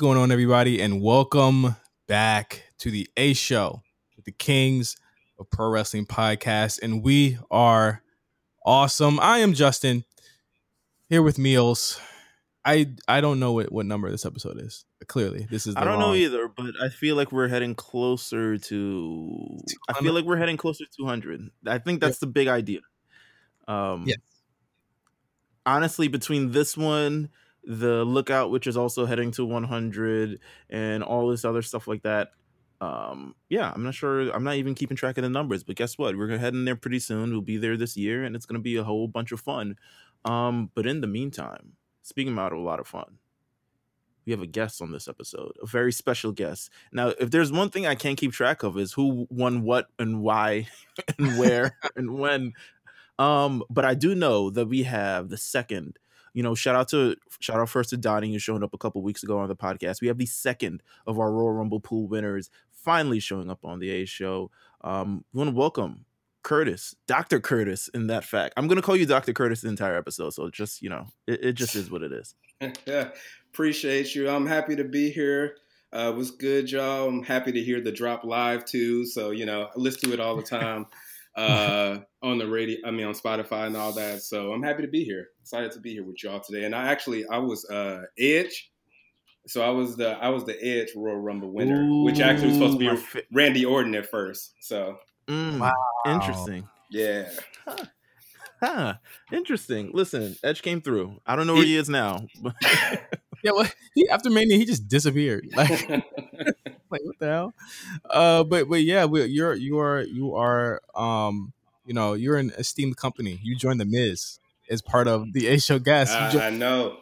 Going on, everybody? And welcome back to the A Show with the Kings of Pro Wrestling Podcast. And we are awesome. I am Justin here with Meelz. I I don't know what, what number this episode is. Clearly, this is. I don't wrong. know either, but I feel like we're heading closer to. I feel like we're heading closer to 200. I think that's the big idea. Um, Yes. Honestly, between this one, the lookout, which is also heading to 100, and all this other stuff like that. Um, yeah, I'm not sure. I'm not even keeping track of the numbers, but guess what? We're heading there pretty soon. We'll be there this year, and it's gonna be a whole bunch of fun. Um, but in the meantime, speaking about a lot of fun, we have a guest on this episode, a very special guest. Now, if there's one thing I can't keep track of is who won what and why and where and when. Um, but I do know that we have the second. You know, shout out to shout out first to Donnie who showed up a couple weeks ago on the podcast. We have the second of our Royal Rumble pool winners finally showing up on the A show. Um, we want to welcome Curtis, Dr. Curtis, in that fact. I'm gonna call you Dr. Curtis the entire episode, so just you know, it, it just is what it is. yeah, appreciate you. I'm happy to be here. Uh, was good, y'all. I'm happy to hear the drop live too. So you know, I listen to it all the time uh, on the radio. I mean, on Spotify and all that. So I'm happy to be here. Excited to be here with y'all today. And I actually, I was uh, Edge. So I was the I was the Edge Royal Rumble winner, which actually was supposed to be fa- Randy Orton at first. So Mm, Wow. Interesting. yeah, Huh. Interesting. Listen, Edge came through. I don't know where he is now. but- Yeah, well, he after Mania he just disappeared. Like, like what the hell? Uh, but but yeah, we, you're you are you are um you know you're an esteemed company. You joined the Miz as part of the A Show guest. You, jo- I, I know.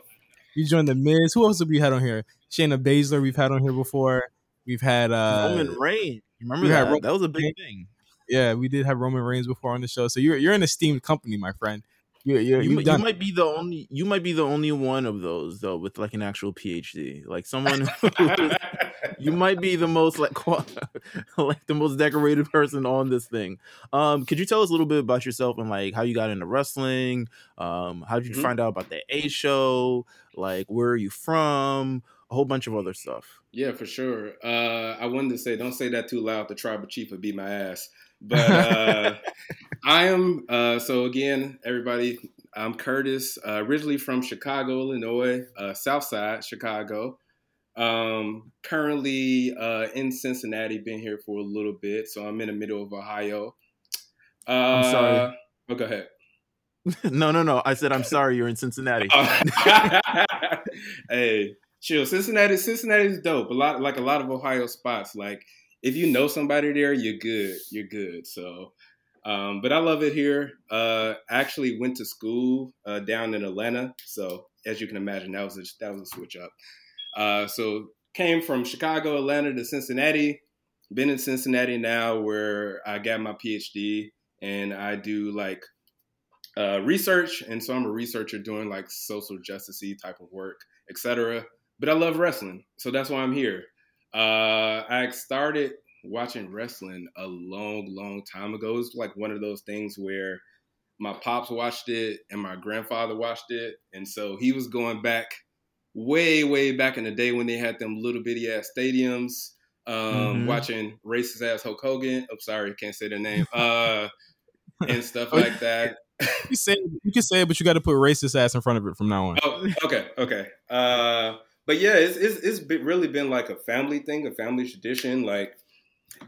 you joined the Miz. Who else have we had on here? Shayna Baszler we've had on here before. We've had uh Roman Reigns. You remember that? Roman that was a big thing. yeah we did have Roman Reigns before on the show. So you're you're an esteemed company, my friend. You you You, you've mi- you done might be the only you might be the only one of those though with like an actual PhD. Like someone who you might be the most like qua- like the most decorated person on this thing. Um, could you tell us a little bit about yourself and like how you got into wrestling? Um, how did you Mhm. find out about the A show? Like where are you from? A whole bunch of other stuff. Yeah, for sure. Uh, I wanted to say, don't say that too loud. The tribal chief would beat my ass. But uh, I am. Uh, so again, everybody, I'm Curtis. Uh, originally from Chicago, Illinois, uh, South Side Chicago. Um, currently uh, in Cincinnati. Been here for a little bit, so I'm in the middle of Ohio. Uh, I'm sorry. Oh, go ahead. no, no, no. I said I'm sorry. You're in Cincinnati. hey, chill. Cincinnati, Cincinnati's dope. A lot, like a lot of Ohio spots. Like if you know somebody there, you're good. You're good. So, um, but I love it here. Uh, I actually went to school uh, down in Atlanta. So as you can imagine, that was a, that was a switch up. Uh, so came from Chicago, Atlanta to Cincinnati. Been in Cincinnati now, where I got my PhD, and I do like uh, research, and so I'm a researcher doing like social justice type of work, etc. But I love wrestling, so that's why I'm here. Uh, I started watching wrestling a long, long time ago. It's like one of those things where my pops watched it and my grandfather watched it, and so he was going back way, way back in the day when they had them little bitty ass stadiums. Um, Mhm. watching racist ass Hulk Hogan. I'm sorry, can't say their name. Uh, and stuff like that. you say you can say it, but you got to put racist ass in front of it from now on. Oh, okay, okay. Uh, but yeah, it's it's it's been, really been like a family thing, a family tradition. Like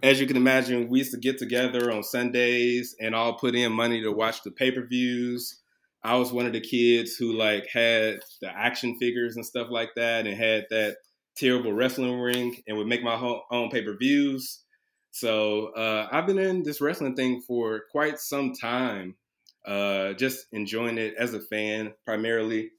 as you can imagine, we used to get together on Sundays and all put in money to watch the pay per views. I was one of the kids who like had the action figures and stuff like that, and had that terrible wrestling ring, and would make my own pay per views. So uh, I've been in this wrestling thing for quite some time uh, just enjoying it as a fan primarily.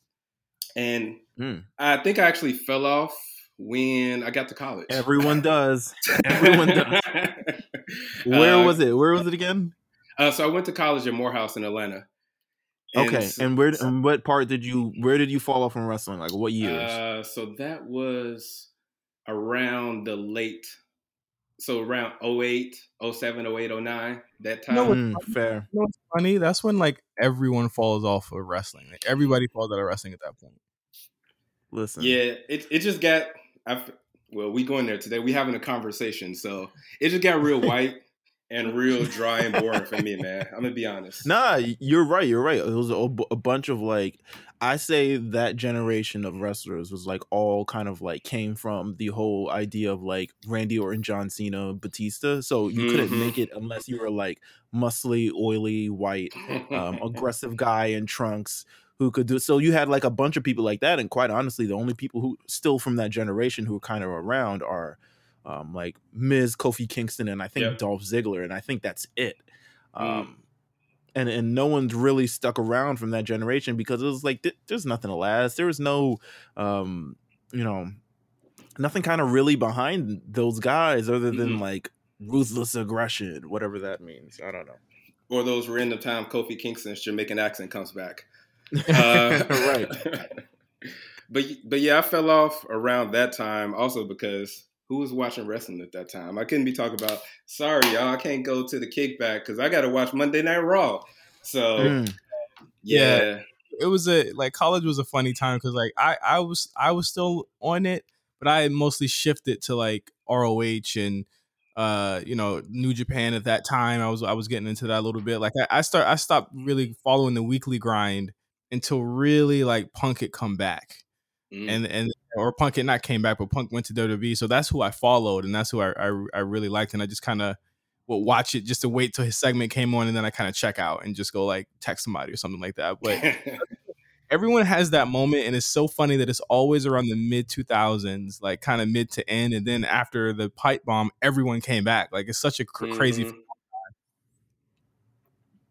And Hmm. I think I actually fell off when I got to college. Everyone does. Everyone does. Where Uh, was it? Where was it again? Uh, so I went to college at Morehouse in Atlanta. And Okay, s- and where? And what part did you? Where did you fall off from wrestling? Like what years? Uh, so that was around the late, so around 08, 07, 08, 09, that time. know what- Mm, fair. You know what's funny? That's when like everyone falls off of wrestling. Like everybody falls out of wrestling at that point. Listen. Yeah, it, it just got after well, we going there today. We having a conversation, so it just got real white and real dry and boring for me, man. I'm gonna be honest. Nah, you're right. You're right. It was a, a bunch of like, I say that generation of wrestlers was like all kind of like came from the whole idea of like Randy Orton, John Cena, Batista. So you mm-hmm. couldn't make it unless you were like muscly, oily, white, um, aggressive guy in trunks who could do so you had like a bunch of people like that and quite honestly the only people who still from that generation who are kind of around are um, like Miz Kofi Kingston, and I think yep. Dolph Ziggler, and I think that's it. Mm. Um, and and no one's really stuck around from that generation because it was like th- there's nothing to last. There was no, um, you know, nothing kind of really behind those guys other than mm-hmm. like ruthless aggression, whatever that means. I don't know. Or those random time Kofi Kingston's Jamaican accent comes back. Uh, right. but but yeah, I fell off around that time also because who was watching wrestling at that time? I couldn't be talking about. Sorry, y'all, I can't go to the kickback because I got to watch Monday Night Raw. So mm. yeah. yeah. it was a like college was a funny time because like I I was I was still on it, but I mostly shifted to like ROH and uh you know New Japan at that time. I was I was getting into that a little bit. Like I, I start I stopped really following the weekly grind until really like Punk had come back. Mm. And and or Punk had not came back, but Punk went to WWE. So that's who I followed, and that's who I I, I really liked. And I just kind of would watch it just to wait till his segment came on, and then I kind of check out and just go like text somebody or something like that. But everyone has that moment, and it's so funny that it's always around the mid two thousands, like kind of mid to end, and then after the pipe bomb, everyone came back. Like it's such a cr- mm-hmm. crazy.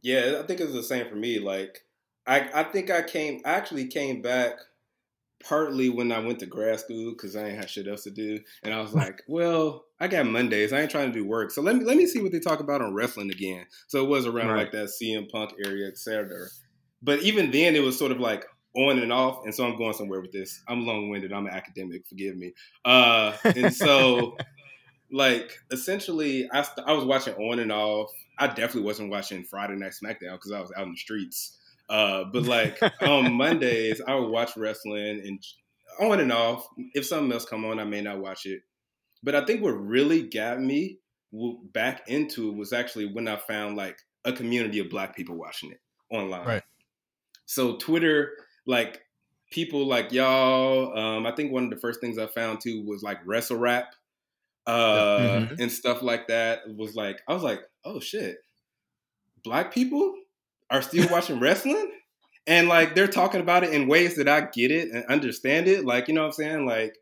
Yeah, I think it's the same for me. Like I I think I came I actually came back partly when I went to grad school because I ain't had shit else to do, and I was like, well, I got Mondays. I ain't trying to do work, so let me let me see what they talk about on wrestling again. So it was around right. like that CM Punk area, etc. But even then, it was sort of like on and off, and so I'm going somewhere with this. I'm long winded. I'm an academic. Forgive me. Uh, and so. like essentially, I, st- I was watching on and off. I definitely wasn't watching Friday Night SmackDown because I was out in the streets. Uh, but like on Mondays, I would watch wrestling and on and off. If something else come on, I may not watch it. But I think what really got me back into it was actually when I found like a community of Black people watching it online. Right. So Twitter, like people like y'all. Um, I think one of the first things I found too was like wrestle rap uh, mm-hmm. and stuff like that. It was like I was like, oh shit, black people are still watching wrestling and like they're talking about it in ways that I get it and understand it. Like, you know what I'm saying? Like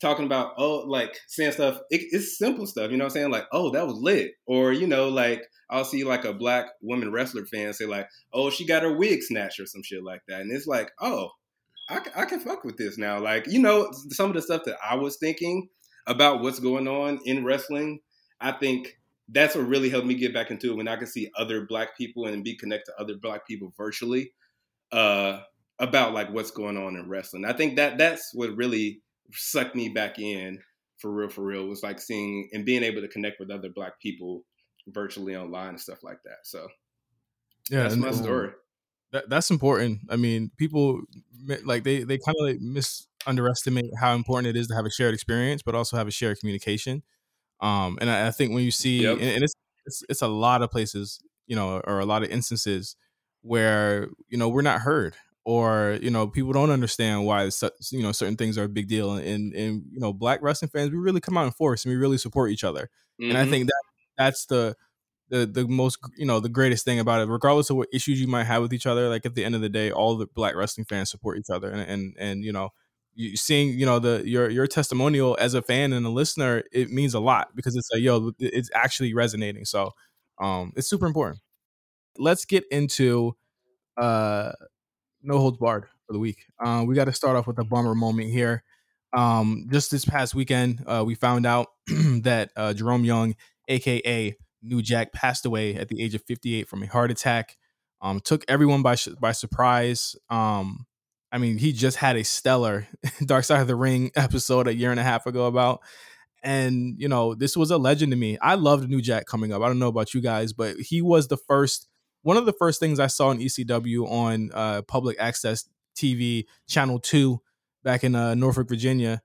talking about, oh, like saying stuff, it, it's simple stuff, you know what I'm saying? Like, oh, that was lit. Or, you know, like I'll see like a black woman wrestler fan say, like, oh, she got her wig snatched or some shit like that. And it's like, oh, I, I can fuck with this now. Like, you know, some of the stuff that I was thinking about what's going on in wrestling, I think that's what really helped me get back into it when I could see other black people and be connected to other black people virtually uh, about like what's going on in wrestling. I think that that's what really sucked me back in for real, for real was like seeing and being able to connect with other black people virtually online and stuff like that. So yeah, that's my story. That, that's important. I mean, people like they they kind of like mis underestimate how important it is to have a shared experience, but also have a shared communication. Um, and I, I think when you see, yep. and, and it's, it's it's a lot of places, you know, or a lot of instances where you know we're not heard, or you know people don't understand why you know certain things are a big deal. And and you know, black wrestling fans, we really come out in force and we really support each other. Mm-hmm. And I mm-hmm. think that that's the the the most you know the greatest thing about it. Regardless of what issues you might have with each other like at the end of the day all the black wrestling fans support each other. And and, and you know you seeing you know the your your testimonial as a fan and a listener it means a lot because it's like yo it's actually resonating. So um it's super important. Let's get into uh no holds barred for the week. Uh, we got to start off with a bummer moment here. Um just this past weekend uh we found out that uh jerome young aka new jack passed away at the age of 58 from a heart attack um took everyone by by surprise um I mean, he just had a stellar Dark Side of the Ring episode a year and a half ago about. And, you know, this was a legend to me. I loved New Jack coming up. I don't know about you guys, but he was the first, one of the first things I saw in ECW on uh, public access TV, Channel 2, back in uh, Norfolk, Virginia.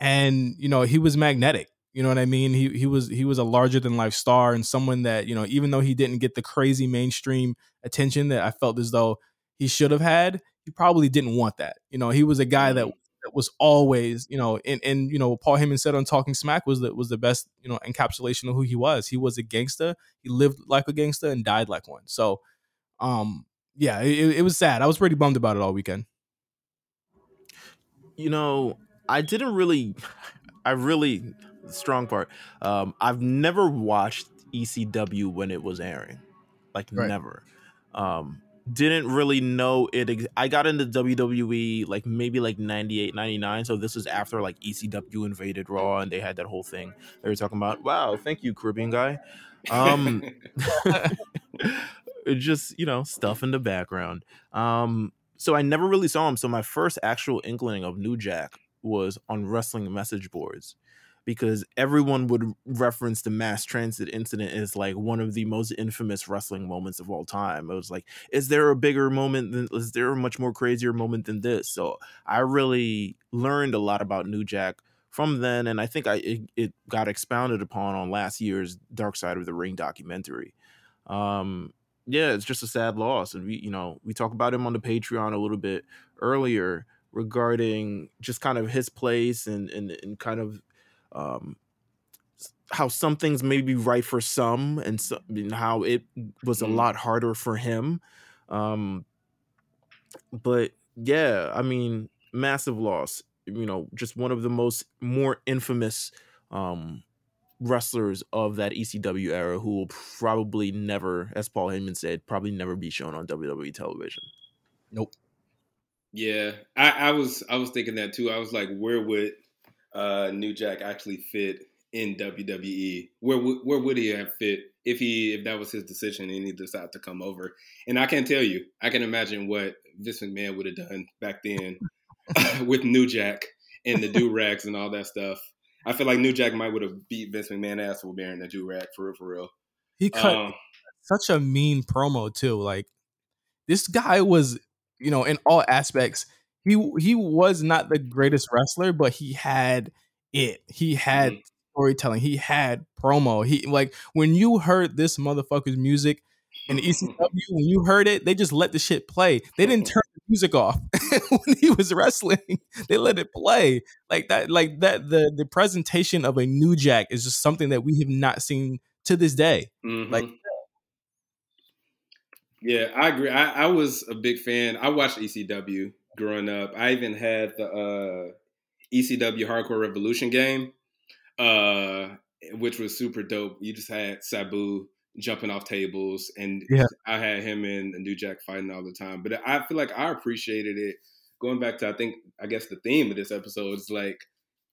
and you know he was magnetic. You know what I mean? He he was he was a larger than life star and someone that you know even though he didn't get the crazy mainstream attention that I felt as though he should have had, he probably didn't want that. You know, he was a guy that, that was always you know and and you know Paul Heyman said on Talking Smack was that was the best you know encapsulation of who he was. He was a gangster. He lived like a gangster and died like one. So, um, yeah, it, it was sad. I was pretty bummed about it all weekend. you know, I didn't really, I really strong part. Um, I've never watched ECW when it was airing, like Right. never. Um, didn't really know it. Ex- I got into WWE like maybe like 98, 99. So this is after like ECW invaded Raw and they had that whole thing. They were talking about, wow, thank you, Caribbean guy. Um, it just you know stuff in the background um so i never really saw him so my first actual inkling of new jack was on wrestling message boards because everyone would reference the mass transit incident as like one of the most infamous wrestling moments of all time. It was like is there a bigger moment than is there a much more crazier moment than this? So i really learned a lot about new jack from then and i think i it, it got expounded upon on last year's dark side of the ring documentary. Um yeah it's just a sad loss and we you know we talk about him on the patreon a little bit earlier regarding just kind of his place and and, and kind of um how some things may be right for some and, so, and how it was a Mhm. lot harder for him um but yeah i mean massive loss you know just one of the most more infamous um wrestlers of that ECW era who will probably never, as Paul Heyman said, probably never be shown on WWE television. Nope yeah, I, I was I was thinking that too. I was like, where would uh, New Jack actually fit in WWE? Where would where would he have fit if he if that was his decision and he decided to come over? And I can't tell you, I can imagine what Vince McMahon would have done back then with New Jack and the do rags and all that stuff. I feel like New Jack might would have beat Vince McMahon ass for wearing the do rag for real, for real. He cut Um, such a mean promo too. Like this guy was, you know, in all aspects, he he was not the greatest wrestler, but he had it. He had Mhm. storytelling. He had promo. He like when you heard this motherfucker's music in ECW, when you heard it, they just let the shit play. They didn't turn the music off when he was wrestling. They let it play like that. Like that. The the presentation of a New Jack is just something that we have not seen to this day. Like- Mhm. yeah, I agree. I, I was a big fan. I watched ECW growing up. I even had the uh, ECW Hardcore Revolution game, uh, which was super dope. You just had Sabu jumping off tables, and Yeah. I had him and New Jack fighting all the time. But I feel like I appreciated it. Going back to, I think, I guess the theme of this episode is like,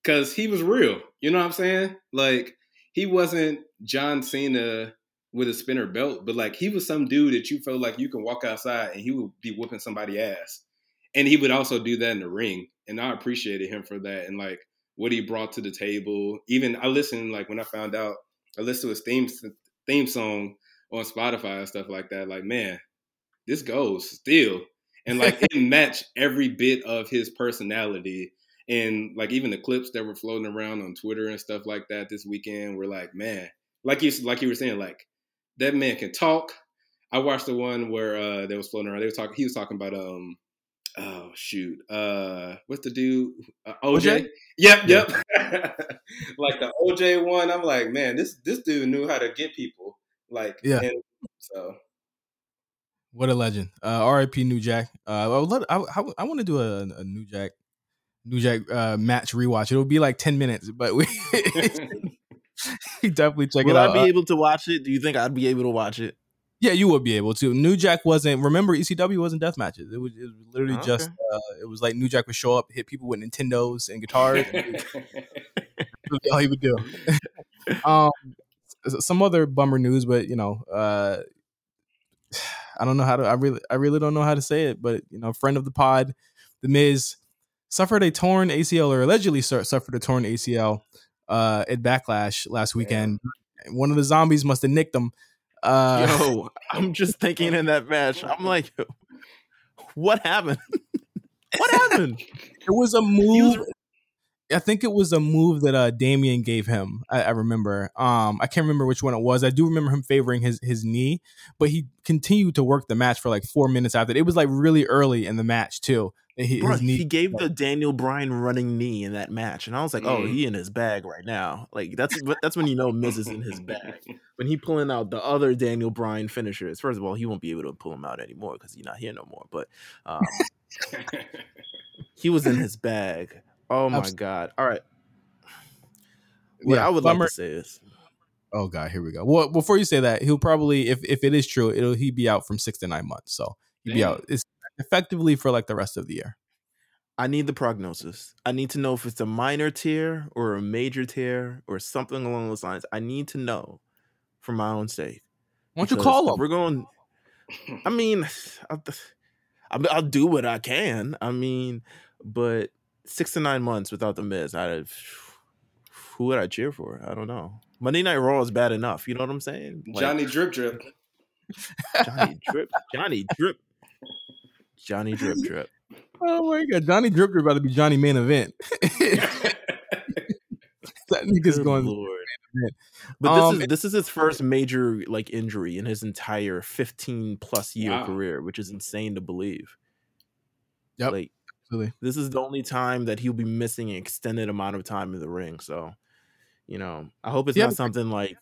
because he was real. You know what I'm saying? Like, he wasn't John Cena with a spinner belt, but like he was some dude that you felt like you can walk outside and he would be whooping somebody ass. And he would also do that in the ring. And I appreciated him for that and like what he brought to the table. Even I listened like when I found out I listened to his theme theme song on Spotify and stuff like that. Like, man, this goes still. And like it matched every bit of his personality. And like even the clips that were floating around on Twitter and stuff like that this weekend were like, man, like you like you were saying, like that man can talk. I watched the one where uh they was floating around. They were talking. He was talking about um, oh shoot, uh, what's the dude? Uh, OJ. OJ? Yep, yep. like the OJ one. I'm like, man, this this dude knew how to get people. Like, Yeah. and so What a legend. Uh, R.I.P. New Jack. Uh, I would love, I, I, I want to do a, a New Jack New Jack uh, match rewatch. It'll be like ten minutes, but we definitely check Will it I out. be Uh, able to watch it? Do you think I'd be able to watch it? Yeah, you would be able to. New Jack wasn't. Remember, ECW wasn't death matches. It was, it was literally Okay. just. Uh, it was like New Jack would show up, hit people with Nintendos and guitars. and all he would do. um, some other bummer news, but you know, uh, I don't know how to. I really, I really don't know how to say it. But you know, friend of the pod, the Miz, suffered a torn ACL or allegedly suffered a torn ACL uh, at Backlash last weekend. One of the zombies must have nicked him. Uh, Yo, I'm just thinking in that match. I'm like, what happened? what happened? it was a move. was- I think it was a move that uh Damian gave him. I, I, remember. Um, I can't remember which one it was. I do remember him favoring his his knee, but he continued to work the match for like four minutes after. It was like really early in the match too. He, Bro, he gave the Daniel Bryan running knee in that match, and I was like, "Oh, he in his bag right now." Like that's that's when you know Miz is in his bag. When he pulling out the other Daniel Bryan finishers. First of all, he won't be able to pull them out anymore because he's not here no more. But um, he was in his bag. Oh my Absolutely. god! All right, what yeah, I would Bummer. like to say is, oh god, here we go. Well, before you say that, he'll probably, if if it is true, it'll he be out from six to nine months. So he'd be out. It's effectively for like the rest of the year. I need the prognosis. I need to know if it's a minor tear or a major tear or something along those lines. I need to know for my own sake. Why don't you call him? We're going. I mean, I'll, I'll, do what I can. I mean, but six to nine months without the Miz, I'd have, who would I cheer for? I don't know. Monday Night Raw is bad enough. You know what I'm saying? Like, Johnny Drip Drip. Johnny Drip. Johnny Drip. Johnny Drip Drip. Oh my god, Johnny Drip Drip about to be Johnny Main Event. that nigga's Good going. Lord. But um, this is this is his first major like injury in his entire 15 plus year wow. career, which is insane to believe. Yep. Like Absolutely. this is the only time that he'll be missing an extended amount of time in the ring. So, you know, I hope it's yeah, not something like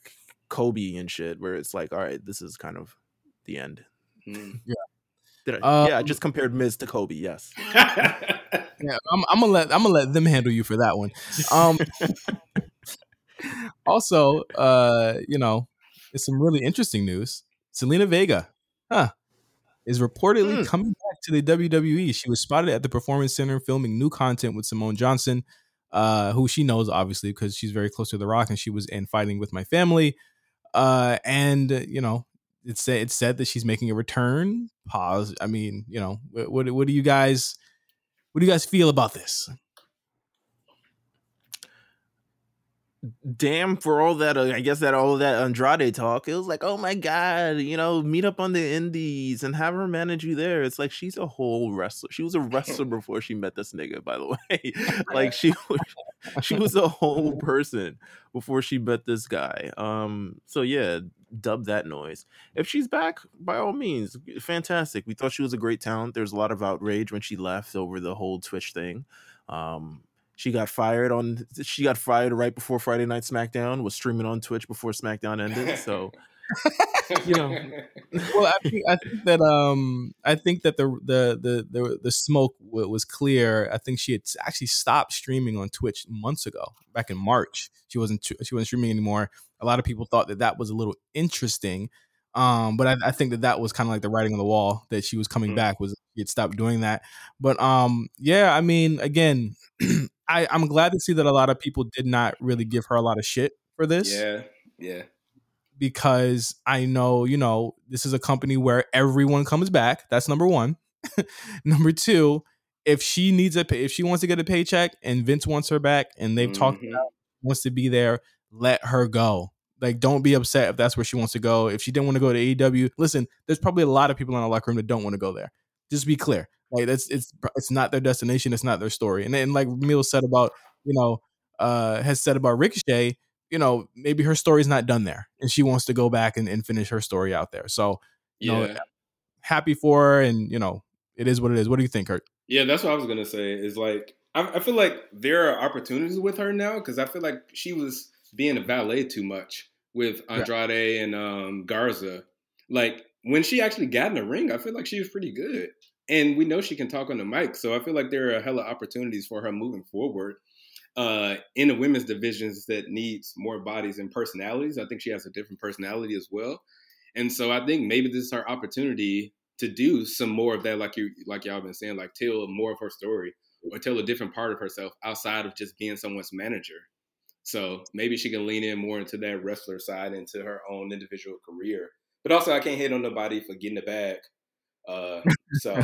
Kobe and shit where it's like, all right, this is kind of the end. Mm. Yeah. Did I? Um, yeah, I just compared Miz to Kobe. Yes. yeah, I'm, I'm, gonna let I'm gonna let them handle you for that one. Um, also, uh, you know, it's some really interesting news. Zelina Vega, huh, is reportedly mm. coming back to the WWE. She was spotted at the Performance Center filming new content with Simone Johnson, uh, who she knows obviously because she's very close to The Rock, and she was in Fighting with My Family. Uh, and you know, it said it said that she's making a return. Pause. I mean, you know, what, what what do you guys what do you guys feel about this? damn for all that uh, i guess that all that andrade talk it was like oh my god you know meet up on the indies and have her manage you there it's like she's a whole wrestler she was a wrestler before she met this nigga by the way like she was she was a whole person before she met this guy um so yeah dub that noise if she's back by all means fantastic we thought she was a great talent there's a lot of outrage when she left over the whole twitch thing um she got fired on. She got fired right before Friday Night SmackDown. Was streaming on Twitch before SmackDown ended. So, you know. Well, I think, I think that um, I think that the the the the, the smoke was clear. I think she had actually stopped streaming on Twitch months ago, back in March. She wasn't she wasn't streaming anymore. A lot of people thought that that was a little interesting. Um, but I, I, think that that was kind of like the writing on the wall that she was coming mm-hmm. back was she had stopped doing that. But um, yeah, I mean, again, I, I'm glad to see that a lot of people did not really give her a lot of shit for this. Yeah, yeah. Because I know, you know, this is a company where everyone comes back. That's number one. number two, if she needs a pay, if she wants to get a paycheck and Vince wants her back and they've mm-hmm. talked about wants to be there, let her go. Like, don't be upset if that's where she wants to go. If she didn't want to go to AEW, listen, there's probably a lot of people in the locker room that don't want to go there. Just be clear. Like that's it's it's not their destination. It's not their story. And then like Meal said about you know uh has said about Ricochet, you know maybe her story's not done there, and she wants to go back and, and finish her story out there. So you yeah. know, happy for her, and you know it is what it is. What do you think, Kurt? Yeah, that's what I was gonna say. Is like I, I feel like there are opportunities with her now because I feel like she was being a valet too much with Andrade yeah. and um, Garza. Like when she actually got in the ring, I feel like she was pretty good and we know she can talk on the mic. So I feel like there are a hella opportunities for her moving forward uh, in the women's divisions that needs more bodies and personalities. I think she has a different personality as well, and so I think maybe this is her opportunity to do some more of that, like you like y'all been saying, like tell more of her story or tell a different part of herself outside of just being someone's manager. So maybe she can lean in more into that wrestler side, into her own individual career. But also, I can't hate on nobody for getting the bag uh, so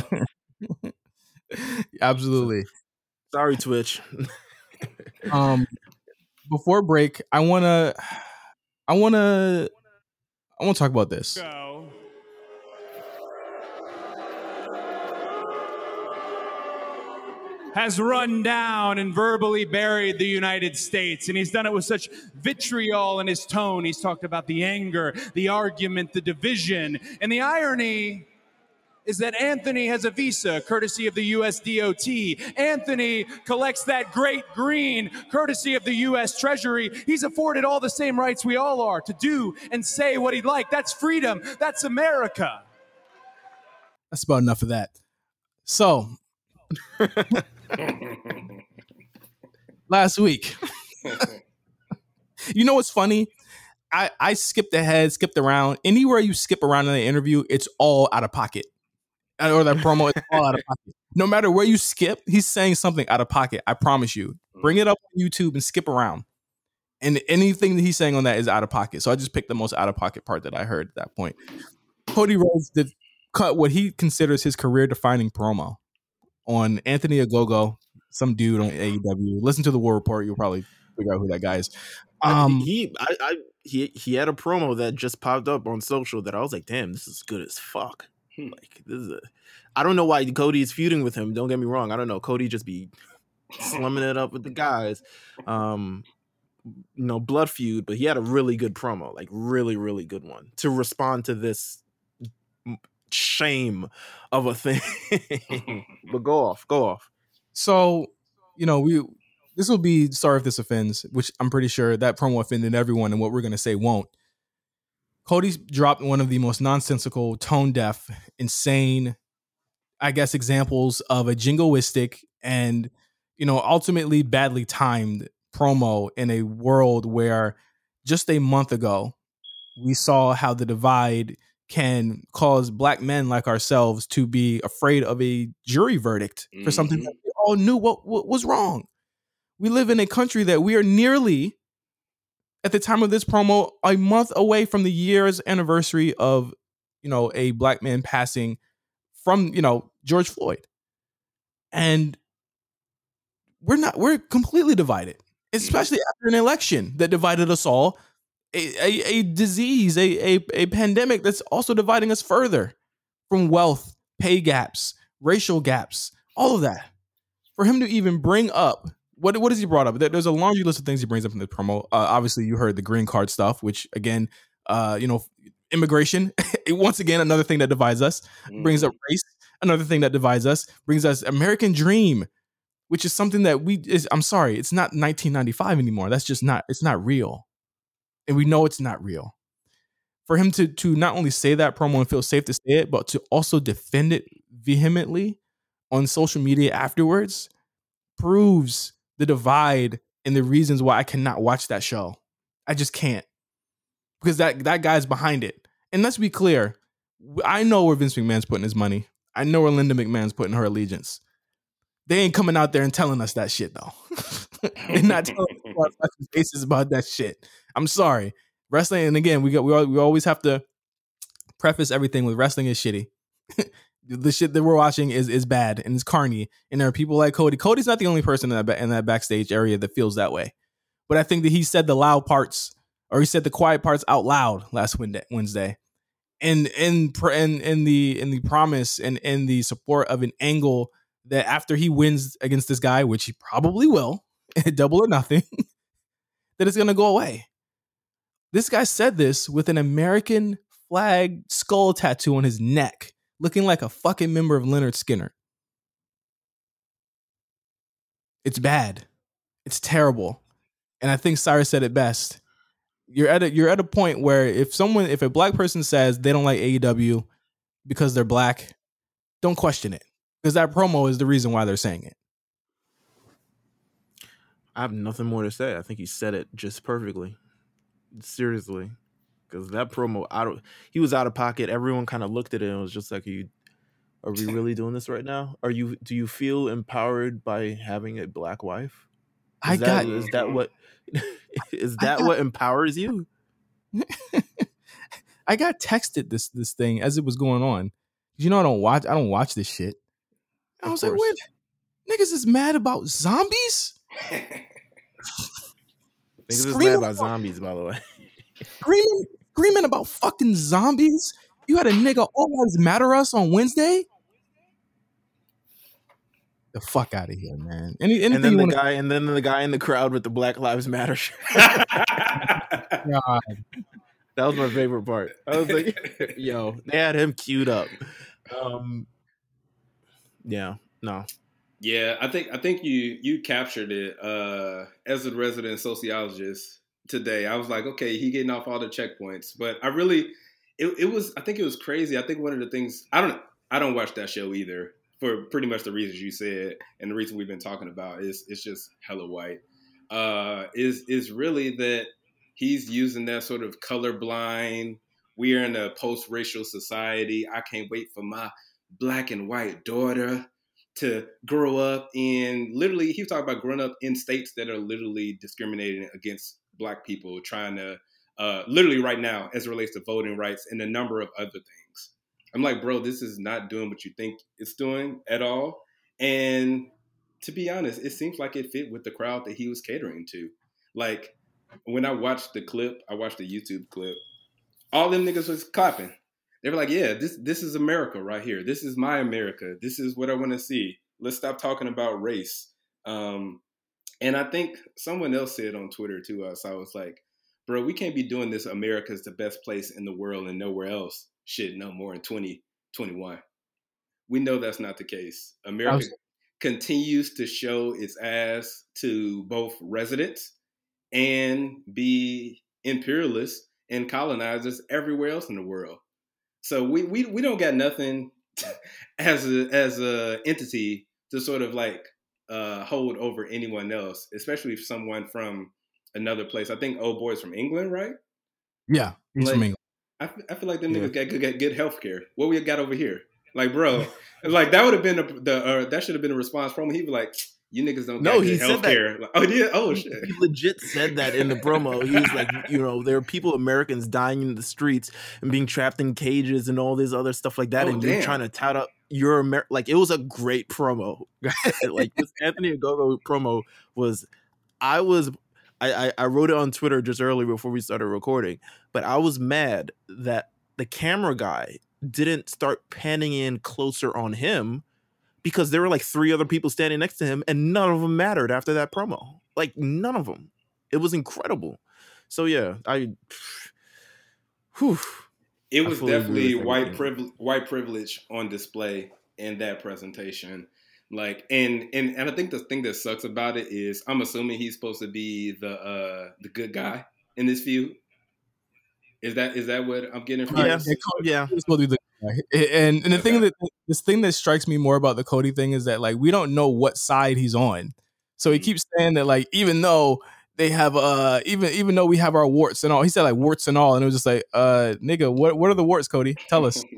absolutely. Sorry, Twitch. um, before break, I wanna, I wanna, I want to talk about this. Go. Has run down and verbally buried the United States. And he's done it with such vitriol in his tone. He's talked about the anger, the argument, the division. And the irony is that Anthony has a visa courtesy of the US DOT. Anthony collects that great green courtesy of the US Treasury. He's afforded all the same rights we all are to do and say what he'd like. That's freedom. That's America. That's about enough of that. So, last week, you know what's funny? I, I skipped ahead, skipped around. Anywhere you skip around in the interview, it's all out of pocket. Uh, or that promo is all out of pocket. No matter where you skip, he's saying something out of pocket. I promise you. Bring it up on YouTube and skip around. And anything that he's saying on that is out of pocket. So I just picked the most out of pocket part that I heard at that point. Cody Rhodes did cut what he considers his career defining promo on Anthony Ogogo, some dude on AEW. Listen to the War Report, you'll probably figure out who that guy is. Um, he, I, I, he, he had a promo that just popped up on social that I was like, damn, this is good as fuck. Hmm. Like this is a, I don't know why Cody is feuding with him. Don't get me wrong. I don't know. Cody just be slumming it up with the guys. Um, you know, blood feud, but he had a really good promo, like really, really good one to respond to this shame of a thing. but go off, go off. So, you know, we this will be sorry if this offends, which I'm pretty sure that promo offended everyone, and what we're gonna say won't. Cody's dropped one of the most nonsensical, tone deaf, insane, I guess, examples of a jingoistic and, you know, ultimately badly timed promo in a world where just a month ago we saw how the divide can cause black men like ourselves to be afraid of a jury verdict for something that mm-hmm. we all knew what, what was wrong. We live in a country that we are nearly at the time of this promo a month away from the year's anniversary of you know a black man passing from you know George Floyd and we're not we're completely divided especially after an election that divided us all a, a, a disease a, a a pandemic that's also dividing us further from wealth pay gaps racial gaps all of that for him to even bring up what what has he brought up? There's a laundry list of things he brings up in the promo. Uh, obviously, you heard the green card stuff, which again, uh, you know, immigration. once again, another thing that divides us. Mm. Brings up mm-hmm. race, another thing that divides us. Brings us American dream, which is something that we is. I'm sorry, it's not 1995 anymore. That's just not. It's not real, and we know it's not real. For him to to not only say that promo and feel safe to say it, but to also defend it vehemently on social media afterwards proves the divide and the reasons why I cannot watch that show. I just can't because that that guy's behind it. And let's be clear, I know where Vince McMahon's putting his money. I know where Linda McMahon's putting her allegiance. They ain't coming out there and telling us that shit though. They're not telling us faces about that shit. I'm sorry, wrestling. And again, we got we we always have to preface everything with wrestling is shitty the shit that we're watching is is bad and it's carny. And there are people like Cody. Cody's not the only person in that in that backstage area that feels that way. But I think that he said the loud parts or he said the quiet parts out loud last Wednesday. And in in in the in the promise and in the support of an angle that after he wins against this guy, which he probably will, double or nothing, that it's gonna go away. This guy said this with an American flag skull tattoo on his neck looking like a fucking member of Lynyrd Skynyrd. It's bad. It's terrible. And I think Cyrus said it best. You're at a you're at a point where if someone if a black person says they don't like AEW because they're black, don't question it. Because that promo is the reason why they're saying it. I have nothing more to say. I think he said it just perfectly. Seriously because that promo out of he was out of pocket. Everyone kind of looked at it and was just like, "Are you? Are we really doing this right now? Are you? Do you feel empowered by having a black wife? Is I that, got. Is that what? is that got, what empowers you? I got texted this this thing as it was going on. You know, I don't watch. I don't watch this shit. I was like, "What? Niggas is mad about zombies." Niggas is mad about zombies, by the way. Screaming, screaming about fucking zombies? You had a nigga All Lives Matter us on Wednesday? the fuck out of here, man. Any, anything and then the wanna- guy, and then the guy in the crowd with the Black Lives Matter shirt. God. that was my favorite part. I was like, yo, they had him queued up. Um, yeah, no, Yeah, I think I think you you captured it. Uh, as a resident sociologist today, I was like, okay, he getting off all the checkpoints, but I really, it, it was. I think it was crazy. I think one of the things I don't I don't watch that show either for pretty much the reasons you said, and the reason we've been talking about is it's just hella white. Uh, is is really that he's using that sort of colorblind. We are in a post-racial society. I can't wait for my black and white daughter to grow up in literally he was talking about growing up in states that are literally discriminating against black people trying to uh, literally right now as it relates to voting rights and a number of other things. I'm like bro this is not doing what you think it's doing at all. And to be honest it seems like it fit with the crowd that he was catering to. Like when i watched the clip i watched the youtube clip all them niggas was clapping they were like, "Yeah, this this is America right here. This is my America. This is what I want to see. Let's stop talking about race." Um, and I think someone else said on Twitter to us, I was like, "Bro, we can't be doing this. America's the best place in the world and nowhere else. Shit, no more in 2021. We know that's not the case. America was- continues to show its ass to both residents and be imperialists and colonizers everywhere else in the world." So we we, we don't got nothing as a as a entity to sort of like uh, hold over anyone else, especially if someone from another place. I think old boy's from England, right? Yeah, he's Like- from England. I, f- I feel like them Yeah. niggas got good, got good health care. What we got over here? Like, bro, like that would have been a, the uh, that should have been a response from him. He'd be like, "You niggas don't No, he said that. care." Oh yeah, oh shit. he legit said that in the promo. He was like, you know, there are people, Americans dying in the streets and being trapped in cages and all this other stuff like that. Oh, and you're trying to tout up your Amer- like it was a great promo. like this Anthony Ogogo promo was. I was. I, I I wrote it on Twitter just earlier before we started recording, but I was mad that the camera guy didn't start panning in closer on him because there were like three other people standing next to him and none of them mattered after that promo. Like none of them. It was incredible. So yeah, I whew. It was fully definitely white privilege, white privilege on display in that presentation. Like, and and and I think the thing that sucks about it is I'm assuming he's supposed to be the uh the good guy in this feud. Is that is that what I'm getting from Yeah, yeah. He's supposed to be the guy. And and the thing that this thing that strikes me more about the Cody thing is that like we don't know what side he's on. So he Mhm. keeps saying that like even though they have uh even even though we have our warts and all, he said like warts and all, and it was just like uh nigga, what what are the warts, Cody? Tell us.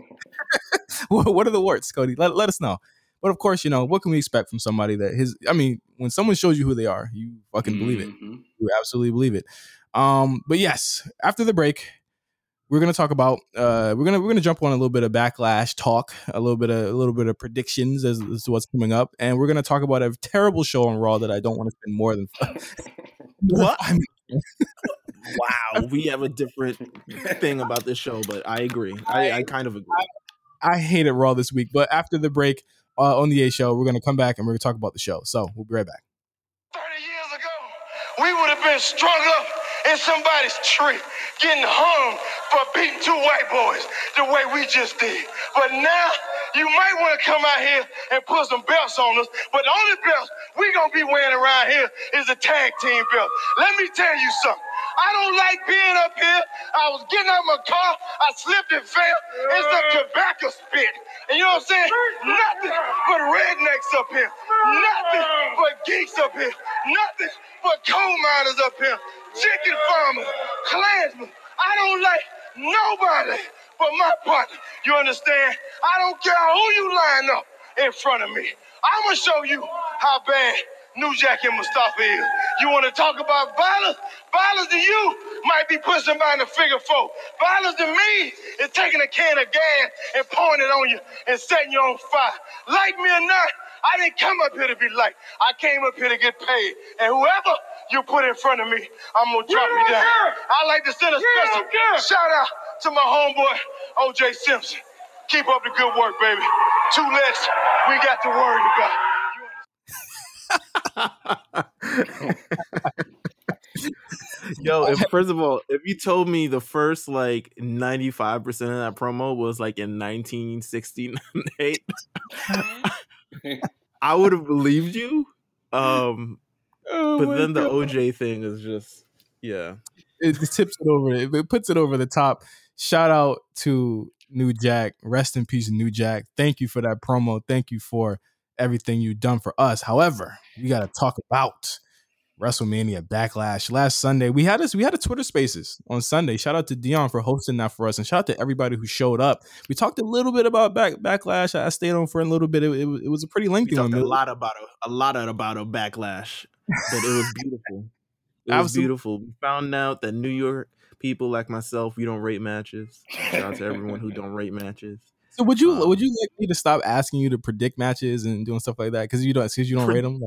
what what are the warts, Cody? Let, let us know. But of course, you know, what can we expect from somebody that his I mean, when someone shows you who they are, you fucking believe it. Mhm. You absolutely believe it. Um, but yes, after the break, we're gonna talk about uh we're gonna we're gonna jump on a little bit of backlash talk, a little bit of a little bit of predictions as, as to what's coming up, and we're gonna talk about a terrible show on Raw that I don't want to spend more than What? five minutes Wow, we have a different thing about this show, but I agree. I, I kind of agree. I hated Raw this week, but after the break uh, on the A show, we're gonna come back and we're gonna talk about the show. So we'll be right back. 30 years ago, we would have been strung up in somebody's tree, getting hung for beating two white boys the way we just did. But now, you might want to come out here and put some belts on us, but the only belts we to be wearing around here is a tag team belt. Let me tell you something. I don't like being up here. I was getting out of my car, I slipped and fell. It's the tobacco spit. And you know what I'm saying? Nothing but rednecks up here. Nothing but geeks up here. Nothing but coal miners up here. Chicken farmer, clansmen. I don't like nobody but my partner. You understand? I don't care who you line up in front of me. I'm gonna show you how bad New Jack and Mustafa is. You want to talk about violence? Violence to you might be putting somebody in a figure four. Violence to me is taking a can of gas and pouring it on you and setting you on fire. Like me or not, I didn't come up here to be liked. I came up here to get paid. And whoever you put in front of me, I'm gonna drop you down. I like to send a special shout out to my homeboy OJ Simpson. Keep up the good work, baby. Two less we got to worry about. Yo, if, first of all, if you told me the first like 95% of that promo was like in 1968, I would have believed you. Um, Oh but then the OJ thing is just, yeah. it tips it over. It, it puts it over the top. Shout out to New Jack. Rest in peace, New Jack. Thank you for that promo. Thank you for everything you've done for us. However, we got to talk about WrestleMania Backlash. Last Sunday, we had us. We had a Twitter Spaces on Sunday. Shout out to Dion for hosting that for us, and shout out to everybody who showed up. We talked a little bit about back, Backlash. I stayed on for a little bit. It, it, was- it was a pretty We lengthy talked one. a lot about a, a lot about a backlash, but it was beautiful. It was Absolutely. beautiful. We found out that New York people like myself, we don't rate matches. Shout out to everyone who don't rate matches. So would you Um, would you like me to stop asking you to predict matches and doing stuff like that because you don't because you don't rate them?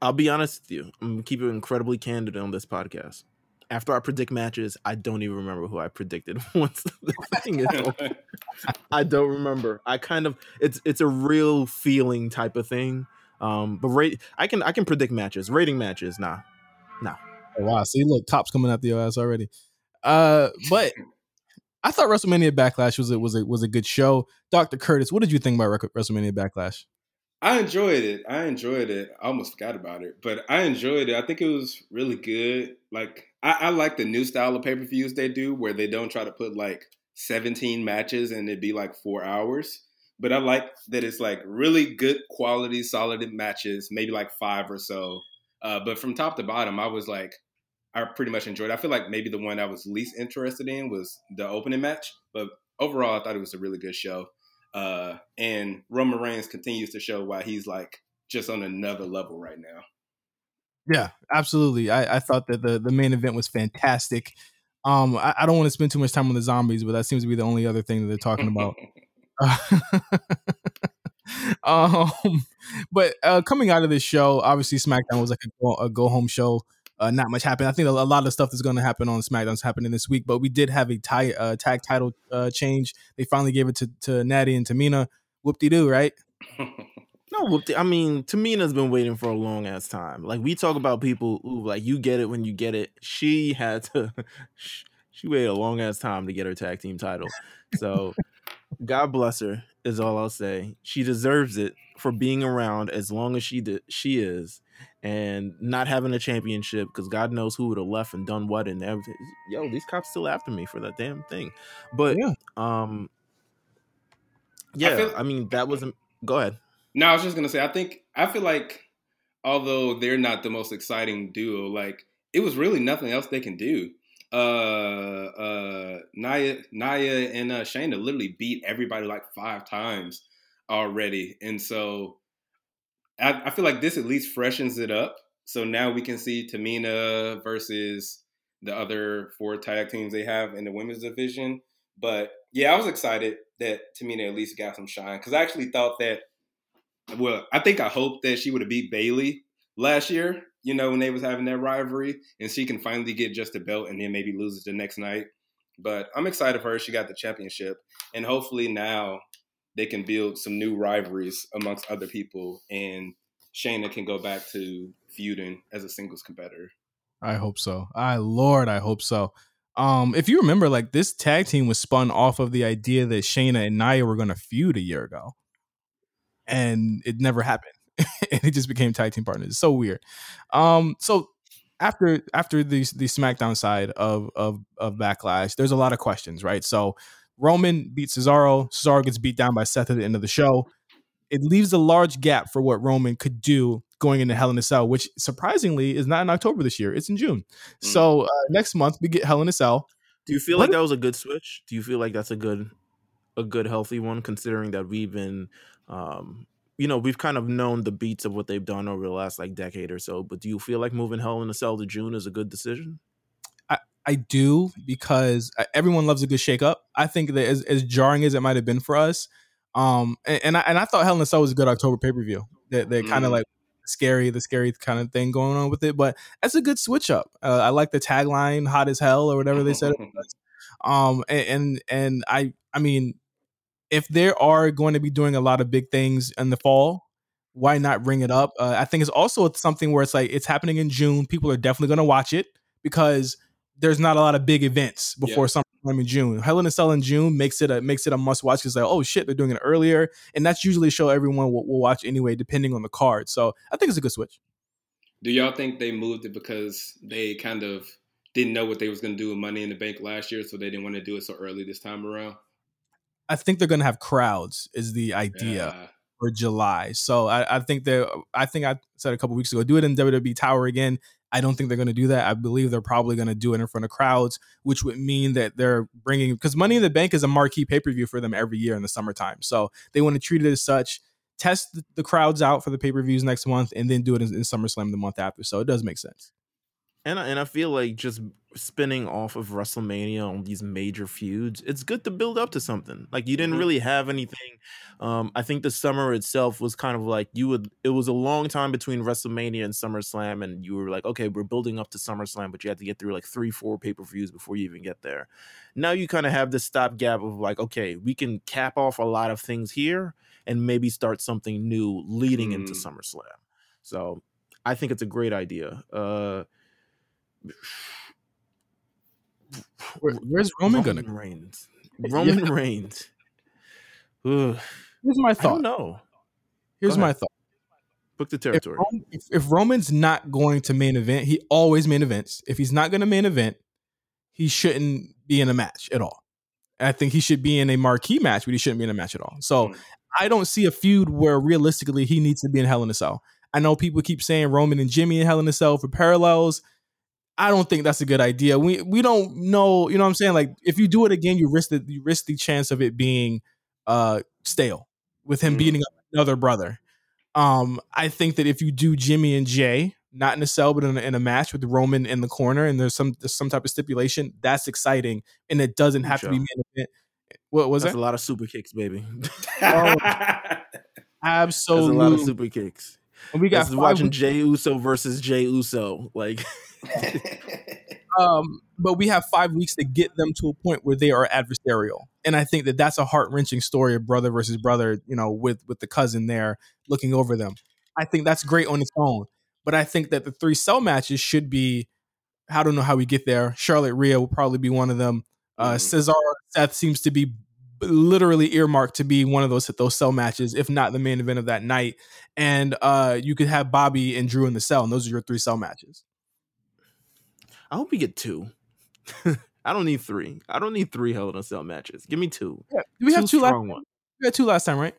I'll be honest with you. I'm gonna keep it incredibly candid on this podcast. After I predict matches, I don't even remember who I predicted once the thing is over. I don't remember. I kind of it's it's a real feeling type of thing. Um, but rate I can I can predict matches. Rating matches, nah. Oh, wow. See, look, tops coming out the ass already. Uh, but I thought WrestleMania Backlash was a, was a was a good show. Doctor Curtis, what did you think about WrestleMania Backlash? I enjoyed it. I enjoyed it. I almost forgot about it, but I enjoyed it. I think it was really good. Like I, I like the new style of pay per views they do, where they don't try to put like 17 matches and it'd be like four hours. But I like that it's like really good quality, solid matches, maybe like five or so. Uh, but from top to bottom, I was like, I pretty much enjoyed. it. I feel like maybe the one I was least interested in was the opening match, but overall, I thought it was a really good show. Uh, and Roman Reigns continues to show why he's like just on another level right now. Yeah, absolutely. I, I thought that the the main event was fantastic. Um, I, I don't want to spend too much time on the zombies, but that seems to be the only other thing that they're talking about. um, but uh, coming out of this show, obviously SmackDown was like a a go home show. Uh, not much happened. I think a, a lot of stuff that's going to happen on SmackDown's happening this week. But we did have a tie, uh, tag title uh, change. They finally gave it to, to Natty and Tamina. Whoop de doo, right? No, whoop- I mean, Tamina's been waiting for a long ass time. Like we talk about people who like you get it when you get it. She had to. She waited a long ass time to get her tag team title. So, God bless her is all I'll say. She deserves it for being around as long as she did. She is, and not having a championship because God knows who would have left and done what and everything. Yo, these cops still after me for that damn thing. But Yeah. um, yeah, feel- I mean that was. Go ahead. No, I was just gonna say, I think I feel like although they're not the most exciting duo, like it was really nothing else they can do. Uh, uh, Nia, Nia, and uh, Shayna literally beat everybody like five times already, and so I, I feel like this at least freshens it up. So now we can see Tamina versus the other four tag teams they have in the women's division. But yeah, I was excited that Tamina at least got some shine because I actually thought that well, I think I hoped that she would have beat Bayley last year, you know, when they was having that rivalry, and she can finally get just a belt and then maybe lose it the next night. But I'm excited for her. She got the championship, and hopefully now they can build some new rivalries amongst other people, and Shayna can go back to feuding as a singles competitor. I hope so. I Lord, I hope so. Um, if you remember, like this tag team was spun off of the idea that Shayna and Nia were going to feud a year ago, and it never happened. and it just became tag team partners. It's so weird. Um, so after after the the SmackDown side of of of Backlash, there's a lot of questions, right? So Roman beats Cesaro. Cesaro gets beat down by Seth at the end of the show. It leaves a large gap for what Roman could do going into Hell in a Cell, which surprisingly is not in October this year. It's in June. Mm. So uh, next month we get Hell in a Cell. Do you feel What like that was a good switch? Do you feel like that's a good, a good healthy one, considering that we've been, um, you know, we've kind of known the beats of what they've done over the last like decade or so. But do you feel like moving Hell in a Cell to June is a good decision? I do because uh, everyone loves a good shakeup. I think that as, as jarring as it might have been for us, um, and, and I and I thought Hell in a Cell was a good October pay per view. That that kind of Mhm. like scary, the scary kind of thing going on with it. But that's a good switch up. Uh, I like the tagline "Hot as Hell" or whatever they said. Um, and, and and I I mean, if there are going to be doing a lot of big things in the fall why not bring it up? Uh, I think it's also something where it's like it's happening in June. People are definitely going to watch it because there's not a lot of big events before Yeah. SummerSlam in June. Hell in a Cell in June makes it a makes it a must watch because like oh shit they're doing it earlier, and that's usually a show everyone will, will watch anyway depending on the card. So I think it's a good switch. Do y'all think they moved it because they kind of didn't know what they was going to do with Money in the Bank last year, so they didn't want to do it so early this time around? I think they're going to have crowds is the idea. Yeah. for July. So I, I think they I think I said a couple weeks ago, do it in WWE Tower again. I don't think they're going to do that. I believe they're probably going to do it in front of crowds, which would mean that they're bringing because Money in the Bank is a marquee pay per view for them every year in the summertime. So they want to treat it as such. Test the- crowds out for the pay per views next month, and then do it in, in SummerSlam the month after. So it does make sense. And I, and I feel like just spinning off of WrestleMania on these major feuds, it's good to build up to something. Like you didn't Mhm. really have anything. Um, I think the summer itself was kind of like you would. It was a long time between WrestleMania and SummerSlam, and you were like, okay, we're building up to SummerSlam, but you had to get through like three, four pay per views before you even get there. Now you kind of have this stopgap of like, okay, we can cap off a lot of things here and maybe start something new leading into Mm. SummerSlam. So I think it's a great idea. Uh, Where- where's Roman gonna? go? Reigns. Roman Reigns. Ugh. Here's my thought. know. Here's my thought. Book the if, territory. Roman- if, if Roman's not going to main event, he always main events. If he's not going to main event, he shouldn't be in a match at all. I think he should be in a marquee match, but he shouldn't be in a match at all. So Mm. I don't see a feud where realistically he needs to be in Hell in a Cell. I know people keep saying Roman and Jimmy in Hell in a Cell for parallels. I don't think that's a good idea. We we don't know, you know what I'm saying? Like if you do it again, you risk the you risk the chance of it being uh stale with him Mm. beating up another brother. Um, I think that if you do Jimmy and Jey, not in a cell, but in a, in a match with Roman in the corner, and there's some there's some type of stipulation, that's exciting, and it doesn't have to be main event. What was That's that? a lot of super kicks, baby. Absolutely. That's a lot of super kicks. And we got watching weeks- Jey Uso versus Jey Uso. Like um, but we have five weeks to get them to a point where they are adversarial, and I think that that's a heart wrenching story of brother versus brother. You know, with with the cousin there looking over them. I think that's great on its own, but I think that the three cell matches should be. I don't know how we get there. Charlotte Rhea will probably be one of them. Uh, Mhm. Cesaro Seth seems to be literally earmarked to be one of those those cell matches, if not the main event of that night. And uh, you could have Bobby and Drew in the cell, and those are your three cell matches. I hope we get two. I don't need three. I don't need three Hell in a Cell matches. Give me two. Yeah, we have two last. ones. We had two last time, right?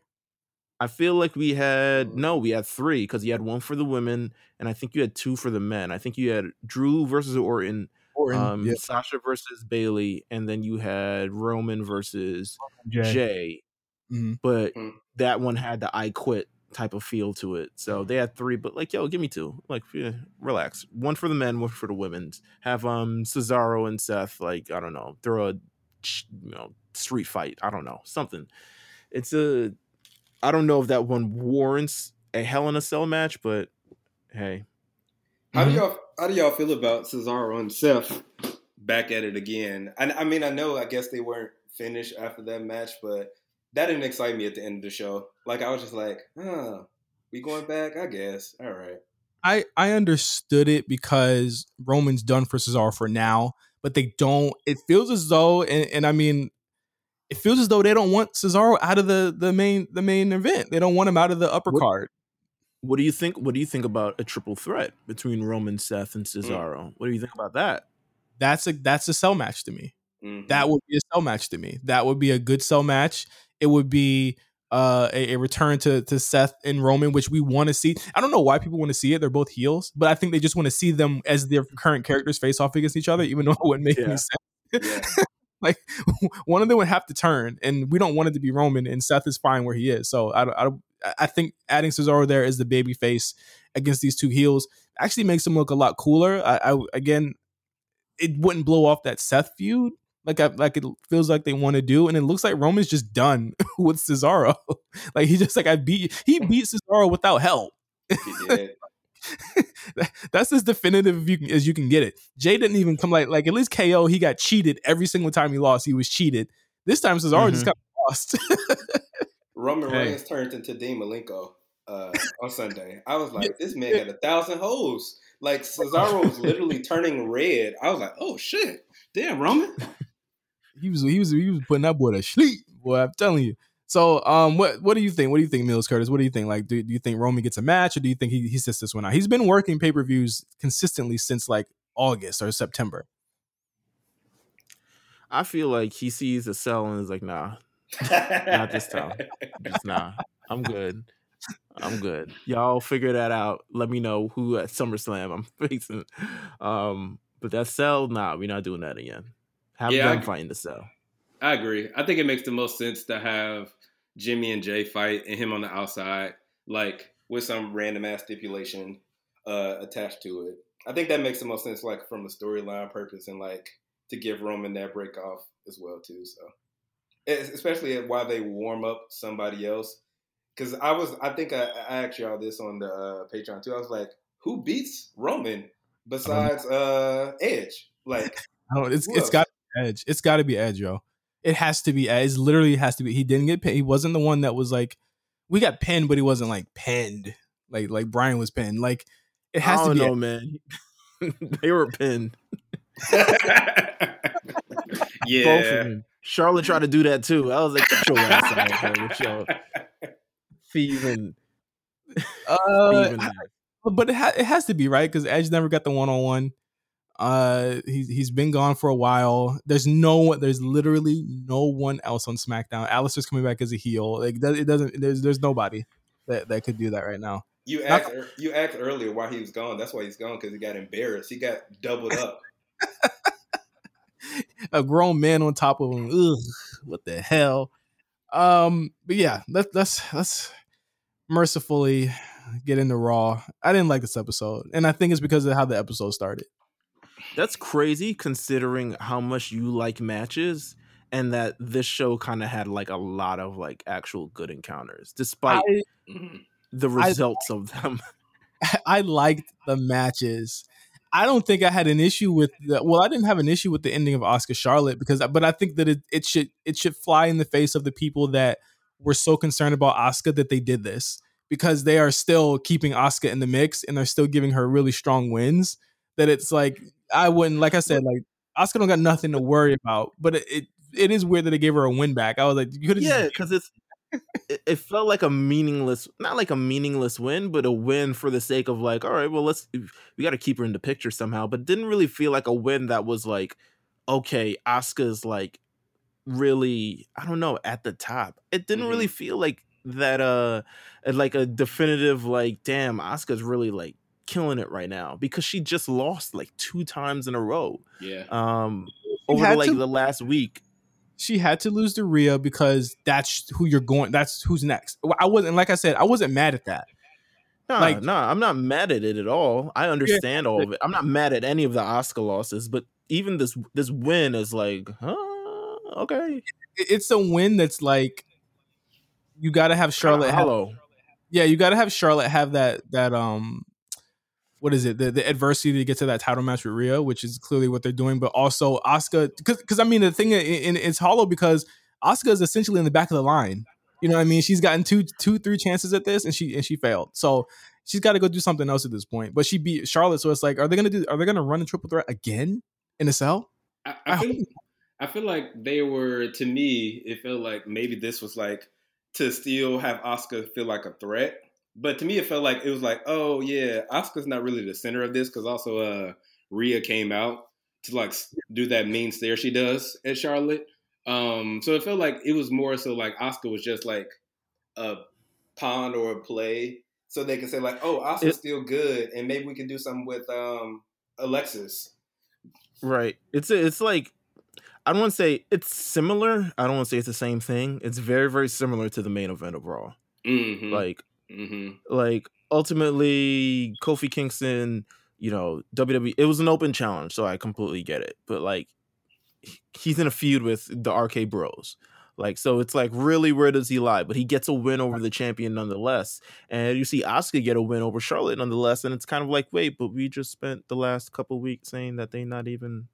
I feel like we had no, we had three because you had one for the women, and I think you had two for the men. I think you had Drew versus Orton, Or um, yeah, Sasha versus Bayley, and then you had Roman versus Jey. Jey. Mhm. But Mm. that one had the I quit type of feel to it. So they had three, but like, yo, give me two. Like, yeah, relax. One for the men, one for the women. Have um Cesaro and Seth, like, I don't know, throw a you know street fight. I don't know, something. It's a I don't know if that one warrants a Hell in a Cell match, but hey, How do y'all how do y'all feel about Cesaro and Seth back at it again? I, I mean, I know I guess they weren't finished after that match, but that didn't excite me at the end of the show. Like I was just like, huh, we going back? I guess. All right. I I understood it because Roman's done for Cesaro for now, but they don't. It feels as though, and, and I mean, it feels as though they don't want Cesaro out of the the main the main event. They don't want him out of the upper What- card. What do you think? What do you think about a triple threat between Roman, Seth, and Cesaro? What do you think about that? That's a that's a cell match to me. Mhm. That would be a cell match to me. That would be a good cell match. It would be uh, a, a return to to Seth and Roman, which we want to see. I don't know why people want to see it. They're both heels, but I think they just want to see them as their current characters face off against each other, even though it wouldn't make Yeah. any sense. Yeah. like one of them would have to turn, and we don't want it to be Roman. And Seth is fine where he is. So I, I, I think adding Cesaro there as the baby face against these two heels actually makes him look a lot cooler. I, I again, it wouldn't blow off that Seth feud like I, like it feels like they want to do, and it looks like Roman's just done with Cesaro. like he just like I beat he beat Cesaro without help. He did. That- That's as definitive as you can, as you can get it. Jey didn't even come like like at least KO. He got cheated every single time he lost. He was cheated. This time Cesaro just Mhm. got lost. Roman Hey. Reigns turned into Dean Malenko. uh, on Sunday. I was like, this man had a thousand holes. Like Cesaro was literally turning red. I was like, oh shit, damn Roman. He was he was he was putting that boy to sleep. Boy, I'm telling you. So, um, what what do you think? What do you think, Meelz Curtis? What do you think? Like, do, do you think Roman gets a match, or do you think he, he sits this one out? He's been working pay per views consistently since like August or September. I feel like he sees a cell and is like, nah, not this time. Just nah. I'm good. I'm good. Y'all figure that out. Let me know who at SummerSlam I'm facing. Um, but that cell, nah, we're not doing that again. Have Yeah, them I- fighting the cell. I agree. I think it makes the most sense to have Jimmy and Jey fight and him on the outside, like with some random ass stipulation uh, attached to it. I think that makes the most sense, like from a storyline purpose, and like to give Roman that break off as well too. So, especially while they warm up somebody else, because I was, I think I, I asked y'all this on the uh, Patreon too. I was like, who beats Roman besides uh, Edge? Like, don't. It's it's got Edge. It's got to be Edge, yo. It has to be Edge. It literally has to be. He didn't get pinned. He wasn't the one that was like, we got pinned, but he wasn't like pinned, like like Brian was pinned. Like it has I to don't be. know, man. they were pinned. Both yeah. of them. Charlotte tried to do that too. I was like, get your ass out of here with your thieving. Uh, thieving ass. but it, ha- it has to be right because Edge never got the one on one. Uh, he's he's been gone for a while. There's no one. There's literally no one else on SmackDown. Aleister's coming back as a heel. Like it doesn't. There's there's nobody that that could do that right now. You asked you asked earlier why he was gone. That's why he's gone because he got embarrassed. He got doubled up. a grown man on top of him. Ugh, what the hell? Um, but yeah, let's let's let's mercifully get into Raw. I didn't like this episode, and I think it's because of how the episode started. That's crazy considering how much you like matches and that this show kind of had like a lot of like actual good encounters despite I, the I- results of them. I liked the matches. I don't think I had an issue with the well, I didn't have an issue with the ending of Asuka Charlotte because but I think that it, it should it should fly in the face of the people that were so concerned about Asuka that they did this because they are still keeping Asuka in the mix and they're still giving her really strong wins that it's like I wouldn't like I said like Asuka don't got nothing to worry about but it it, it is weird that they gave her a win back. I was like you could yeah, because it's it, it felt like a meaningless, not like a meaningless win, but a win for the sake of like, all right, well, let's we got to keep her in the picture somehow. But didn't really feel like a win that was like, okay, Asuka's like really, I don't know, at the top. It didn't really feel like that, uh, like a definitive like, damn, Asuka's really like killing it right now because she just lost like two times in a row Yeah. um She over had like to- the last week she had to lose to Rhea because that's who you're going. That's who's next. I wasn't like I said. I wasn't mad at that. Nah, Like- nah, I'm not mad at it at all. I understand all of it. I'm not mad at any of the Asuka losses, but even this this win is like, huh? Okay. It's a win that's like you got to have Charlotte. Hello. yeah, you got to have Charlotte have that that um, what is it? The, the adversity to get to that title match with Rhea, which is clearly what they're doing. But also Asuka, because because I mean the thing, in, it's hollow because Asuka is essentially in the back of the line. You know what I mean? She's gotten two, two, three chances at this, and she and she failed. So she's got to go do something else at this point. But she beat Charlotte, so it's like, are they gonna do? Are they gonna run a triple threat again in a cell? I, I I feel I feel like they were to me. It felt like maybe this was like to still have Asuka feel like a threat. But to me, it felt like it was like, oh yeah, Asuka's not really the center of this because also uh Rhea came out to like do that mean stare she does at Charlotte. Um, so it felt like it was more so like Asuka was just like a pawn or a play, so they can say like, oh, Asuka's It- still good, and maybe we can do something with um Alexis. Right. It's it's like I don't want to say it's similar. I don't want to say it's the same thing. It's very very similar to the main event of Raw. Mm-hmm. Like mm-hmm. like ultimately Kofi Kingston, you know, WWE it was an open challenge, so I completely get it. But like he's in a feud with the RK Bros. Like so it's like really where does he lie? But he gets a win over the champion nonetheless. And you see Asuka get a win over Charlotte nonetheless and it's kind of like, "Wait, but we just spent the last couple weeks saying that they not even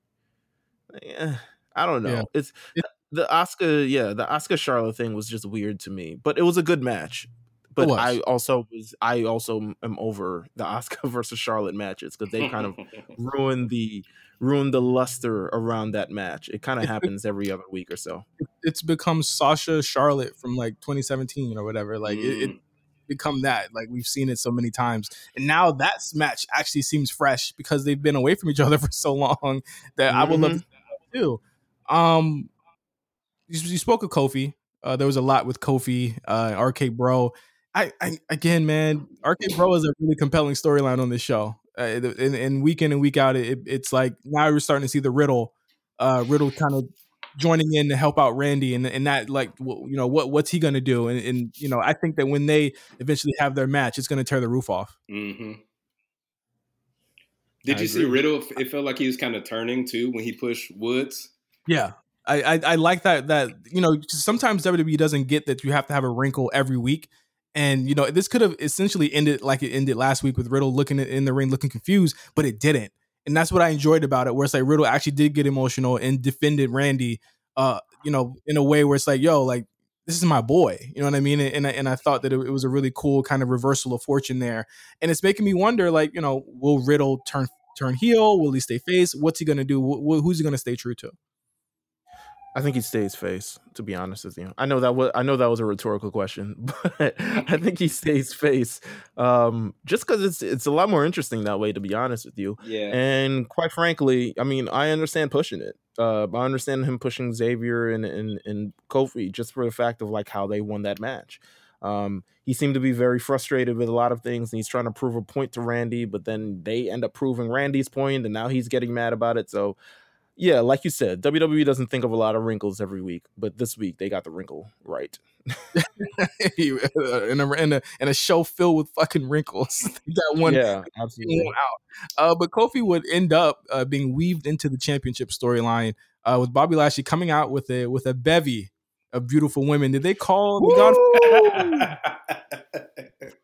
Eh, I don't know. Yeah. It's the Asuka, yeah, the Asuka Charlotte thing was just weird to me, but it was a good match. But. I also was I also am over the Asuka versus Charlotte matches because they kind of ruined the ruined the luster around that match. It kind of happens every other week or so. it's become Sasha Charlotte from like 2017 or whatever. Like it, it Mm. become that. Like we've seen it so many times, and now that match actually seems fresh because they've been away from each other for so long that I would love to see that too. Um, you, you spoke of Kofi. Uh, there was a lot with Kofi, uh, RK Bro. I, I again, man, RK Bro is a really compelling storyline on this show. Uh, and, and week in and week out, it, it's like now we're starting to see the Riddle, uh, Riddle kind of joining in to help out Randy, and and that like w- you know what what's he gonna do? And, and you know I think that when they eventually have their match, it's gonna tear the roof off. hmm Did I you see. Riddle? It felt like he was kind of turning too when he pushed Woods. Yeah. I, I, I like that that you know sometimes WWE doesn't get that you have to have a wrinkle every week, and you know this could have essentially ended like it ended last week with Riddle looking in the ring looking confused, but it didn't, and that's what I enjoyed about it. Where it's like Riddle actually did get emotional and defended Randy, uh, you know, in a way where it's like, yo, like this is my boy, you know what I mean? And and I, and I thought that it, was a really cool kind of reversal of fortune there, and it's making me wonder, like you know, will Riddle turn turn heel? Will he stay face? What's he gonna do? Wh- who's he gonna stay true to? I think he stays face. To be honest with you, I know that was I know that was a rhetorical question, but I think he stays face. Um, just because it's it's a lot more interesting that way. To be honest with you, Yeah. and quite frankly, I mean, I understand pushing it. Uh, I understand him pushing Xavier and and and Kofi just for the fact of like how they won that match. Um, he seemed to be very frustrated with a lot of things, and he's trying to prove a point to Randy, but then they end up proving Randy's point, and now he's getting mad about it. So, yeah, like you said, WWE doesn't think of a lot of wrinkles every week, but this week they got the wrinkle right. in a in a in a show filled with fucking wrinkles. that one yeah, absolutely. one out. Uh, but Kofi would end up uh, being weaved into the championship storyline uh, with Bobby Lashley coming out with a with a bevy of beautiful women. Did they call the God?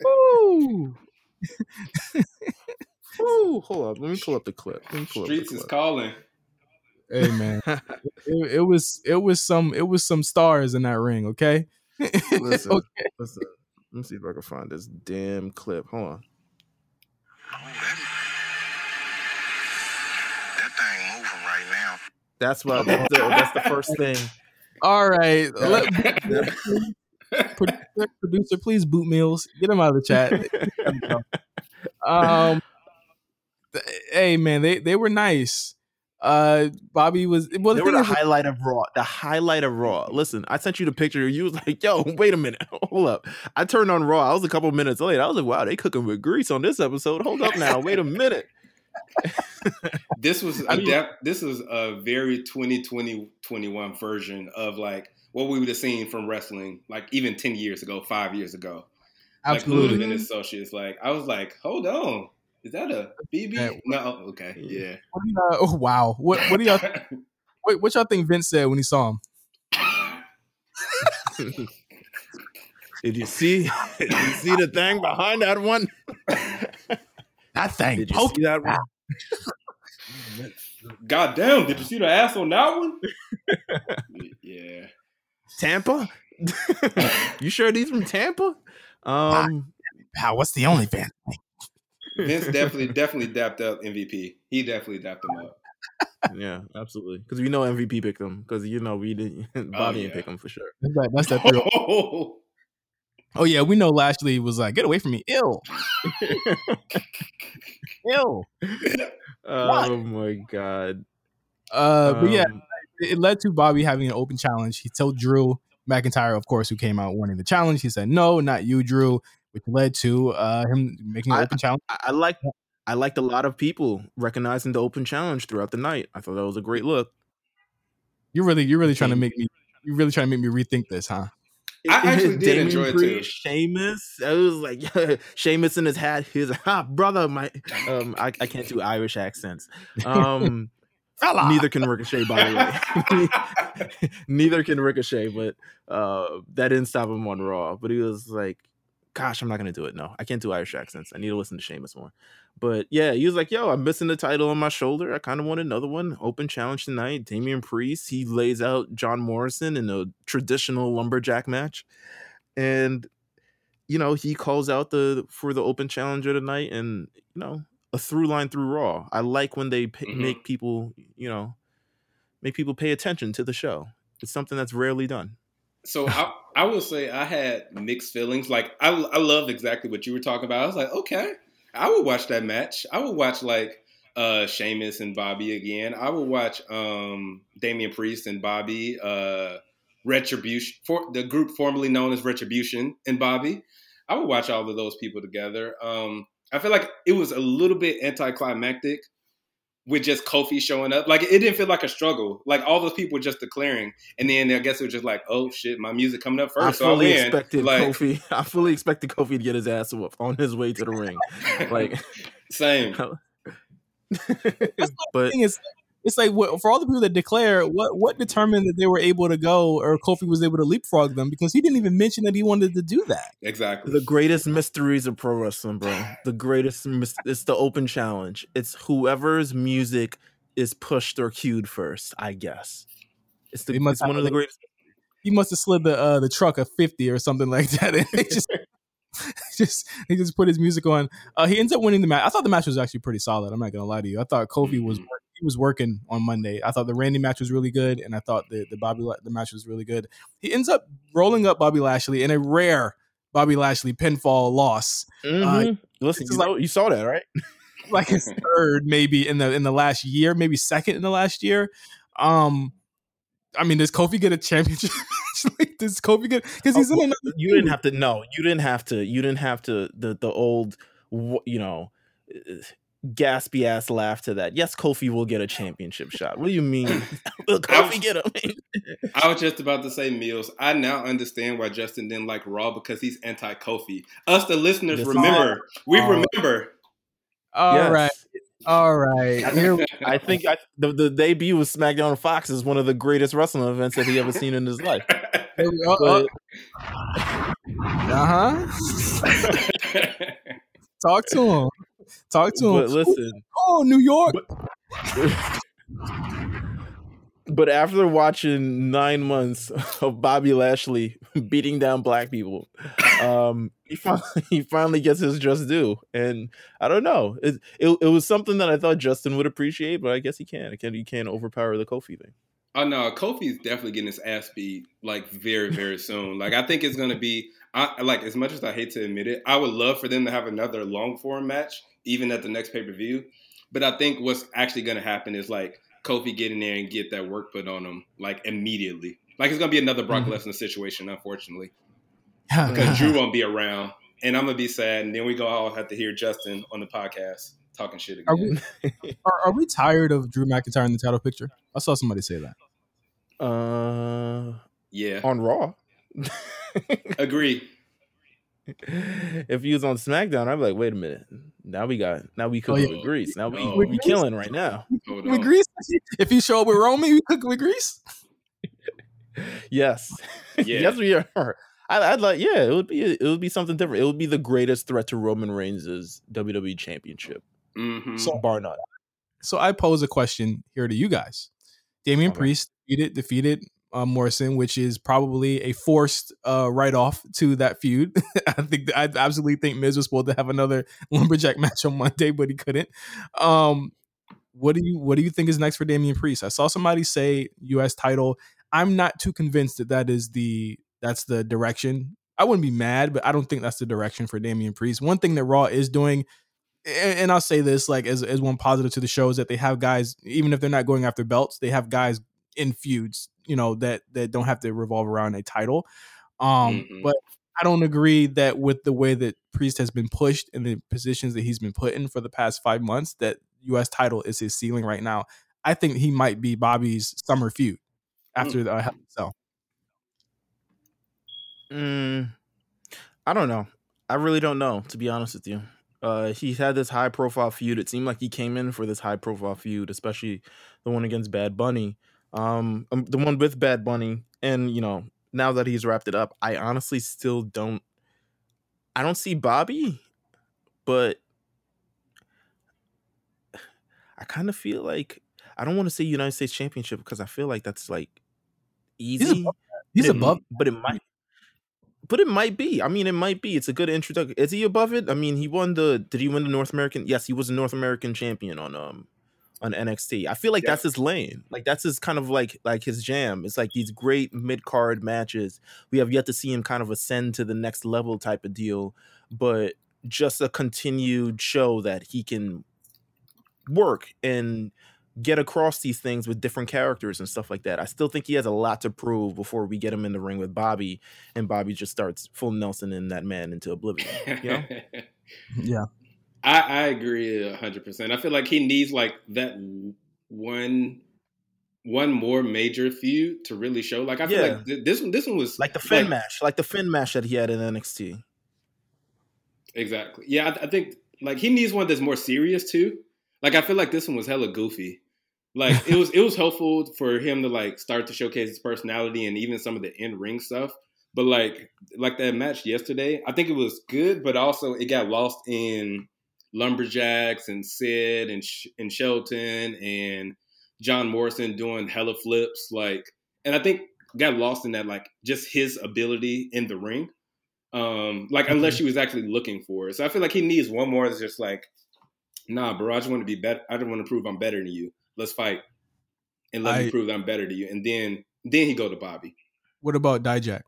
Woo! Woo! Hold up, let me pull up the clip. Let me pull Streets up is calling. Hey man, it, it was it was some it was some stars in that ring. Okay. Listen, Okay. listen. Let me see if I can find this damn clip. Hold on. That thing moving right now. That's what. That's the, that's the first thing. All right. Let, producer, producer, please boot Meelz. Get him out of the chat. um, hey man, they they were nice. Uh, Bobby was well. The They were the is, highlight of Raw. The highlight of Raw. Listen, I sent you the picture. You was like, "Yo, wait a minute, hold up." I turned on Raw. I was a couple minutes late. I was like, "Wow, they cooking with grease on this episode." Hold up now. Wait a minute. This was I a mean- def- this was a very 2020 21 version of like what we would have seen from wrestling like even 10 years ago, 5 years ago. Like Hood absolutely. and Associates like I was like, "Hold on. Is that a BB?" Yeah. No, okay. Yeah. What do y'all- oh wow. What what do y'all what, what y'all think Vince said when he saw him? Did you see? Did you see the thing behind that one? That thing. Did you see that one? God damn, did you see the ass on that one? yeah. Tampa? you sure these from Tampa? Um, Wow, what's the only fan? Vince definitely definitely dapped up MVP. He definitely dapped him up. yeah, absolutely. Because we know MVP picked them. Because you know we didn't. Bobby didn't pick them for sure. That's that, that's that three- Oh, Oh yeah, we know Lashley was like, get away from me. Ill. Ill. Oh my god. Uh but yeah, Um, it led to Bobby having an open challenge. He told Drew McIntyre, of course, who came out wanting the challenge. He said, No, not you, Drew, which led to uh him making an I- open challenge. I, I like. I liked a lot of people recognizing the open challenge throughout the night. I thought that was a great look. You're really you're really trying to make me you're really trying to make me rethink this, huh? I actually did Damian enjoy it, Priest, too. Sheamus, I was like, Sheamus in his hat. His ah, brother, my, um, I, I can't do Irish accents. Um, neither can Ricochet, by the way. neither can Ricochet, but uh, that didn't stop him on Raw. But he was like, gosh, I'm not gonna do it. No, I can't do Irish accents. I need to listen to Sheamus more. But yeah, he was like, yo, I'm missing the title on my shoulder. I kind of want another one. Open challenge tonight. Damian Priest, he lays out John Morrison in a traditional lumberjack match. And you know, he calls out the for the open challenger tonight, and you know, a through line through Raw. I like when they p- Mhm. make people, you know, make people pay attention to the show. It's something that's rarely done. So I, I will say I had mixed feelings. Like I, I loved exactly what you were talking about. I was like, okay, I would watch that match. I would watch like uh Sheamus and Bobby again. I would watch um Damian Priest and Bobby, uh Retribution for the group formerly known as Retribution and Bobby. I would watch all of those people together. Um I feel like it was a little bit anticlimactic with just Kofi showing up. Like it didn't feel like a struggle. Like all those people were just declaring, and then I guess it was just like, oh shit, my music coming up first. I so I'll fully win. expected like, Kofi. I fully expected Kofi to get his ass whooped on his way to the ring. Like, same. but thing is, it's like what, for all the people that declare, what what determined that they were able to go or Kofi was able to leapfrog them because he didn't even mention that he wanted to do that. Exactly. the greatest mysteries of pro wrestling, bro. The greatest. Mys- it's the open challenge. It's whoever's music is pushed or cued first. I guess. It's the. It's one of the greatest. He must have slid the uh, the truck a fifty or something like that, and they just just he just put his music on. Uh, he ends up winning the match. I thought the match was actually pretty solid. I'm not gonna lie to you. I thought Kofi was Mhm. He was working on Monday. I thought the Randy match was really good, and I thought the the Bobby La- the match was really good. He ends up rolling up Bobby Lashley in a rare Bobby Lashley pinfall loss, Mhm. Listen, you, like- know- you saw that, right? like his third maybe in the in the last year, maybe second in the last year. Um, I mean, does Kofi get a championship? like, does Kofi get because he's in another? You didn't have to. No, you didn't have to. You didn't have to. The the old, you know, uh, gaspy ass laugh to that. Yes, Kofi will get a championship shot. What do you mean? will Kofi get him? I was just about to say, Meelz. I now understand why Justin didn't like Raw because he's anti Kofi. Us, the listeners, This is- remember. We Oh. remember. All Yes. right, all right. Here we I think I, the the debut of SmackDown on Fox is one of the greatest wrestling events that he ever seen in his life. Here we go. But Uh huh. Talk to him. Talk to but him. listen, Oh, New York. but after watching nine months of Bobby Lashley beating down black people, um, he finally he finally gets his just due, and I don't know. It, it it was something that I thought Justin would appreciate, but I guess he can't. Can he can't overpower the Kofi thing. Oh no, Kofi's definitely getting his ass beat like very, very soon. Like I think it's gonna be I like as much as I hate to admit it, I would love for them to have another long form match, even at the next pay per view. But I think what's actually gonna happen is like Kofi get in there and get that work put on him like immediately. Like it's gonna be another Brock Mhm. Lesnar situation, unfortunately, because Drew won't be around, and I'm gonna be sad. And then we go all have to hear Justin on the podcast talking shit again. Are we are, are we tired of Drew McIntyre in the title picture? I saw somebody say that. Uh, yeah, on Raw. agree. if he was on SmackDown, I'd be like, wait a minute. Now we got now we cooking yeah. with grease. Now we Oh. we killing right now. Hold With on. Grease, if he show up with Roman, we cook with Grease. Yes. Yeah. yes, we are. I, I'd like, yeah, it would be it would be something different. It would be the greatest threat to Roman Reigns' WWE Championship, Mhm. So- bar none. So I pose a question here to you guys. Damian Okay. Priest defeated defeated uh, Morrison, which is probably a forced uh, write off to that feud. I think I absolutely think Miz was supposed to have another lumberjack match on Monday, but he couldn't. Um, what do you what do you think is next for Damian Priest? I saw somebody say U.S. title. I'm not too convinced that that is the that's the direction. I wouldn't be mad, but I don't think that's the direction for Damian Priest. One thing that Raw is doing and, I'll say this like as as one positive to the show is that they have guys, even if they're not going after belts, they have guys in feuds, you know, that that don't have to revolve around a title. Um, Mhm. but I don't agree that with the way that Priest has been pushed in the positions that he's been put in for the past five months, that US title is his ceiling right now. I think he might be Bobby's summer feud after the uh, Cell. Mm, I don't know. I really don't know, to be honest with you. Uh, he had this high profile feud. It seemed like he came in for this high profile feud, especially the one against Bad Bunny. Um, um, the one with Bad Bunny, and you know, now that he's wrapped it up, I honestly still don't. I don't see Bobby, but I kind of feel like I don't want to say United States Championship because I feel like that's like easy. He's but it above. but it might. but it might be. I mean, it might be. It's a good introduction. Is he above it? I mean, he won the. Did he win the North American? Yes, he was a North American champion on um on NXT. I feel like Yeah. that's his lane. Like that's his kind of like like his jam. It's like these great mid card matches. We have yet to see him kind of ascend to the next level type of deal, but just a continued show that he can work and get across these things with different characters and stuff like that. I still think he has a lot to prove before we get him in the ring with Bobby and Bobby just starts full Nelson in that man into oblivion. You know? Yeah. I, I agree a hundred percent. I feel like he needs like that one one more major feud to really show. Like I feel Yeah. like th- this one this one was like the Finn match, like the Finn match that he had in NXT. Exactly. Yeah, I, I think like he needs one that's more serious too. Like I feel like this one was hella goofy. Like it was it was helpful for him to like start to showcase his personality and even some of the in ring stuff. But like like that match yesterday, I think it was good, but also it got lost in lumberjacks and Sid and Sh- and Shelton and John Morrison doing hella flips. Like, and I think got lost in that like just his ability in the ring. Um, like unless she was actually looking for it. So I feel like he needs one more that's just like, nah, bro, I just want to be better. I just want to prove I'm better than you. Let's fight. And let I- me prove that I'm better than you. And then then he go to Bobby. What about Dijak?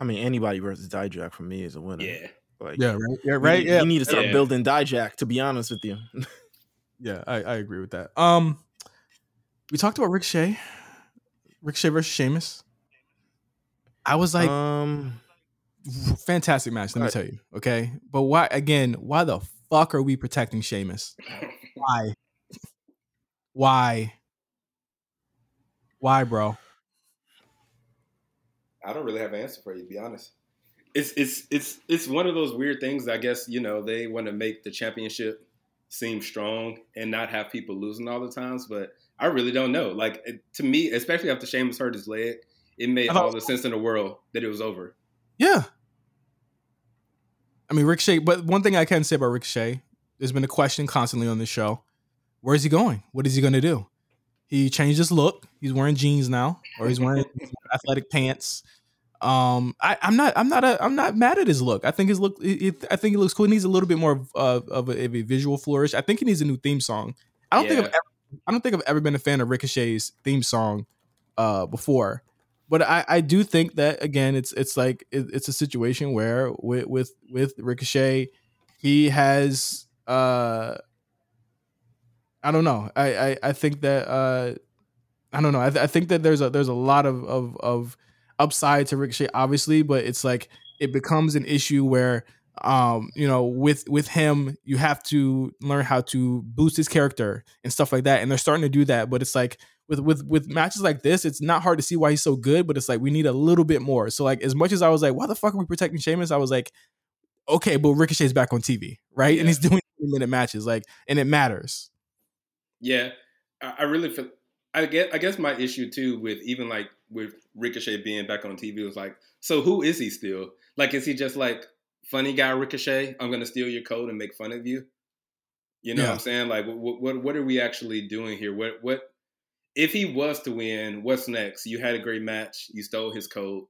I mean, anybody versus Dijak for me is a winner. Yeah. Like, Yeah, right. Yeah, right. need- Yeah, we need to start Yeah. building Dijak. To be honest with you, yeah. I, I agree with that. Um, we talked about Ricochet, Ricochet versus Sheamus. I was like, um, fantastic match. Let me tell you. Okay, but why again? Why the fuck are we protecting Sheamus? Why? Why? Why, bro? I don't really have an answer for you, to be honest. It's it's it's it's one of those weird things. I guess you know they want to make the championship seem strong and not have people losing all the times. But I really don't know. Like it, to me, especially after Sheamus hurt his leg, it made thought- all the sense in the world that it was over. Yeah. I mean, Ricochet, but one thing I can say about Ricochet, there's been a question constantly on this show. Where is he going? What is he going to do? He changed his look. He's wearing jeans now, or he's wearing athletic pants. Um, I, I'm not, I'm not, a, I'm not mad at his look. I think his look, it, I think he looks cool. He needs a little bit more of, of, of, a, of a visual flourish. I think he needs a new theme song. I don't think I've ever, I don't think I've ever been a fan of Ricochet's theme song, uh, before but I, I do think that again it's it's like it, it's a situation where with with with Ricochet he has uh I don't know I I, I think that uh I don't know I, th- I think that there's a there's a lot of of of upside to Ricochet obviously but it's like it becomes an issue where um you know with with him you have to learn how to boost his character and stuff like that and they're starting to do that but it's like with with with matches like this, it's not hard to see why he's so good, but it's like we need a little bit more. So like as much as I was like, why the fuck are we protecting Sheamus? I was like, okay, but Ricochet's back on TV, right? And he's doing minute matches, like, and it matters. Yeah, I really feel. I guess I guess my issue too with even like with Ricochet being back on TV was like, so who is he still? Like, is he just like funny guy Ricochet? I'm gonna steal your code and make fun of you. You know Yeah. what I'm saying? Like, what, what what are we actually doing here? What what if he was to win? What's next? You had a great match. You stole his code,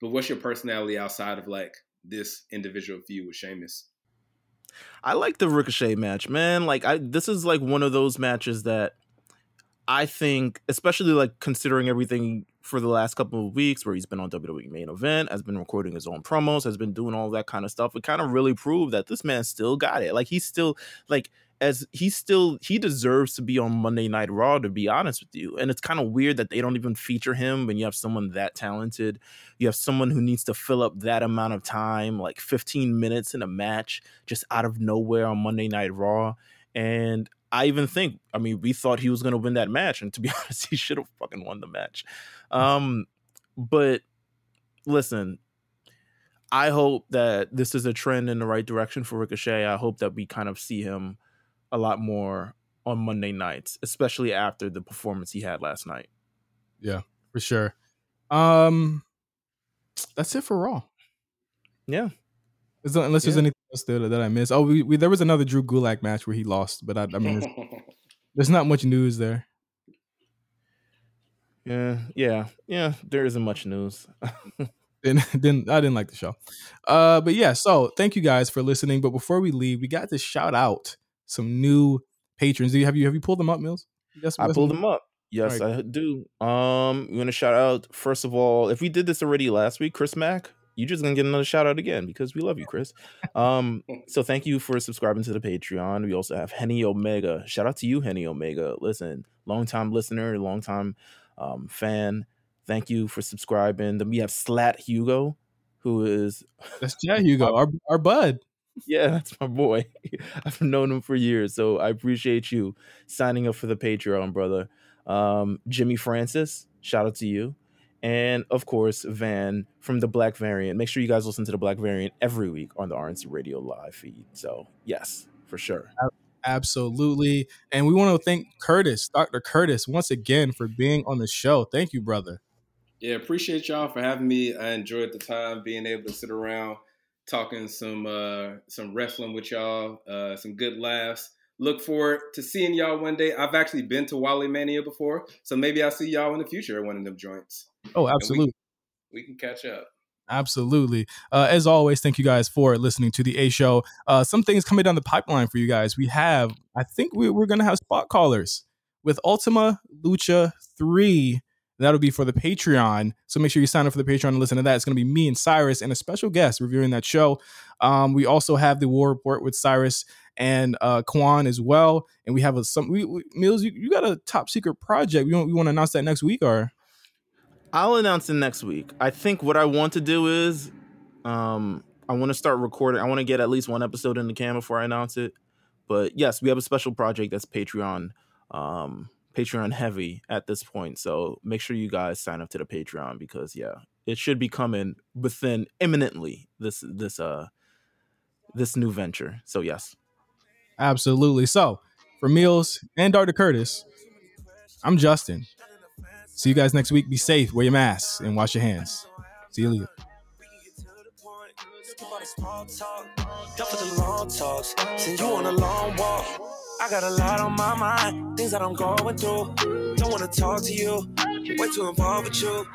but what's your personality outside of like this individual feud with Sheamus? I like the Ricochet match, man. Like I this is like one of those matches that I think, especially like considering everything for the last couple of weeks where he's been on WWE main event, has been recording his own promos, has been doing all that kind of stuff, it kind of really proved that this man still got it. Like he's still like as he's still he deserves to be on Monday Night Raw, to be honest with you. And it's kind of weird that they don't even feature him when you have someone that talented. You have someone who needs to fill up that amount of time, like 15 minutes in a match, just out of nowhere on Monday Night Raw. And I even think, I mean, we thought he was going to win that match, and to be honest, he should have fucking won the match. Um, but listen, I hope that this is a trend in the right direction for Ricochet. I hope that we kind of see him a lot more on Monday nights, especially after the performance he had last night. Yeah, for sure. Um that's it for Raw. Yeah. Is there- unless there's anything else there that I missed. Oh, we, we there was another Drew Gulak match where he lost, but I, I mean, there's, there's not much news there. Yeah, yeah, yeah. There isn't much news. didn't, didn't I didn't like the show. Uh, but yeah, so thank you guys for listening. But before we leave, we got to shout out some new patrons. Do you have you have you pulled them up, Meelz? Yes, I pulled them up. Yes, right. I do. Um, we want to shout out first of all. If we did this already last week, Chris Mack, you just gonna get another shout out again because we love you, Chris. Um, so thank you for subscribing to the Patreon. We also have Henny Omega. Shout out to you, Henny Omega. Listen, long time listener, long time um, fan. Thank you for subscribing. Then we have Slat Hugo, who is that's yeah Hugo, our our bud. Yeah, that's my boy. I've known him for years, so I appreciate you signing up for the Patreon, brother. Um, Jimmy Francis, shout out to you. And of course, Van from the Black Variant. Make sure you guys listen to the Black Variant every week on the RNC Radio live feed. So, yes, for sure. Absolutely. And we want to thank Curtis, Dr. Curtis, once again for being on the show. Thank you, brother. Yeah, appreciate y'all for having me. I enjoyed the time being able to sit around talking some uh some wrestling with y'all, uh some good laughs look forward to seeing y'all one day. I've actually been to Wally Mania before, so maybe I'll see y'all in the future at one of them joints. Oh, absolutely. We, we, can catch up. Absolutely. Uh, as always, thank you guys for listening to the A Show. Uh, some things coming down the pipeline for you guys. We have, I think we, we're going to have spot callers with Ultima Lucha 3 That'll be for the Patreon. So make sure you sign up for the Patreon and listen to that. It's going to be me and Cyrus and a special guest reviewing that show. Um, we also have the War Report with Cyrus and uh, Kwan as well. And we have a some we, we Meelz. You, you got a top secret project. We want we want to announce that next week or. I'll announce it next week. I think what I want to do is, um, I want to start recording. I want to get at least one episode in the can before I announce it. But yes, we have a special project that's Patreon. Um, Patreon heavy at this point. So make sure you guys sign up to the Patreon because yeah, it should be coming within imminently this this uh this new venture. So yes. Absolutely. So for Meelz and Dr. Curtis, I'm Justin. See you guys next week. Be safe, wear your masks, and wash your hands. See you later. I got a lot on my mind, things that I'm going through. Don't wanna talk to you, way too involved with you.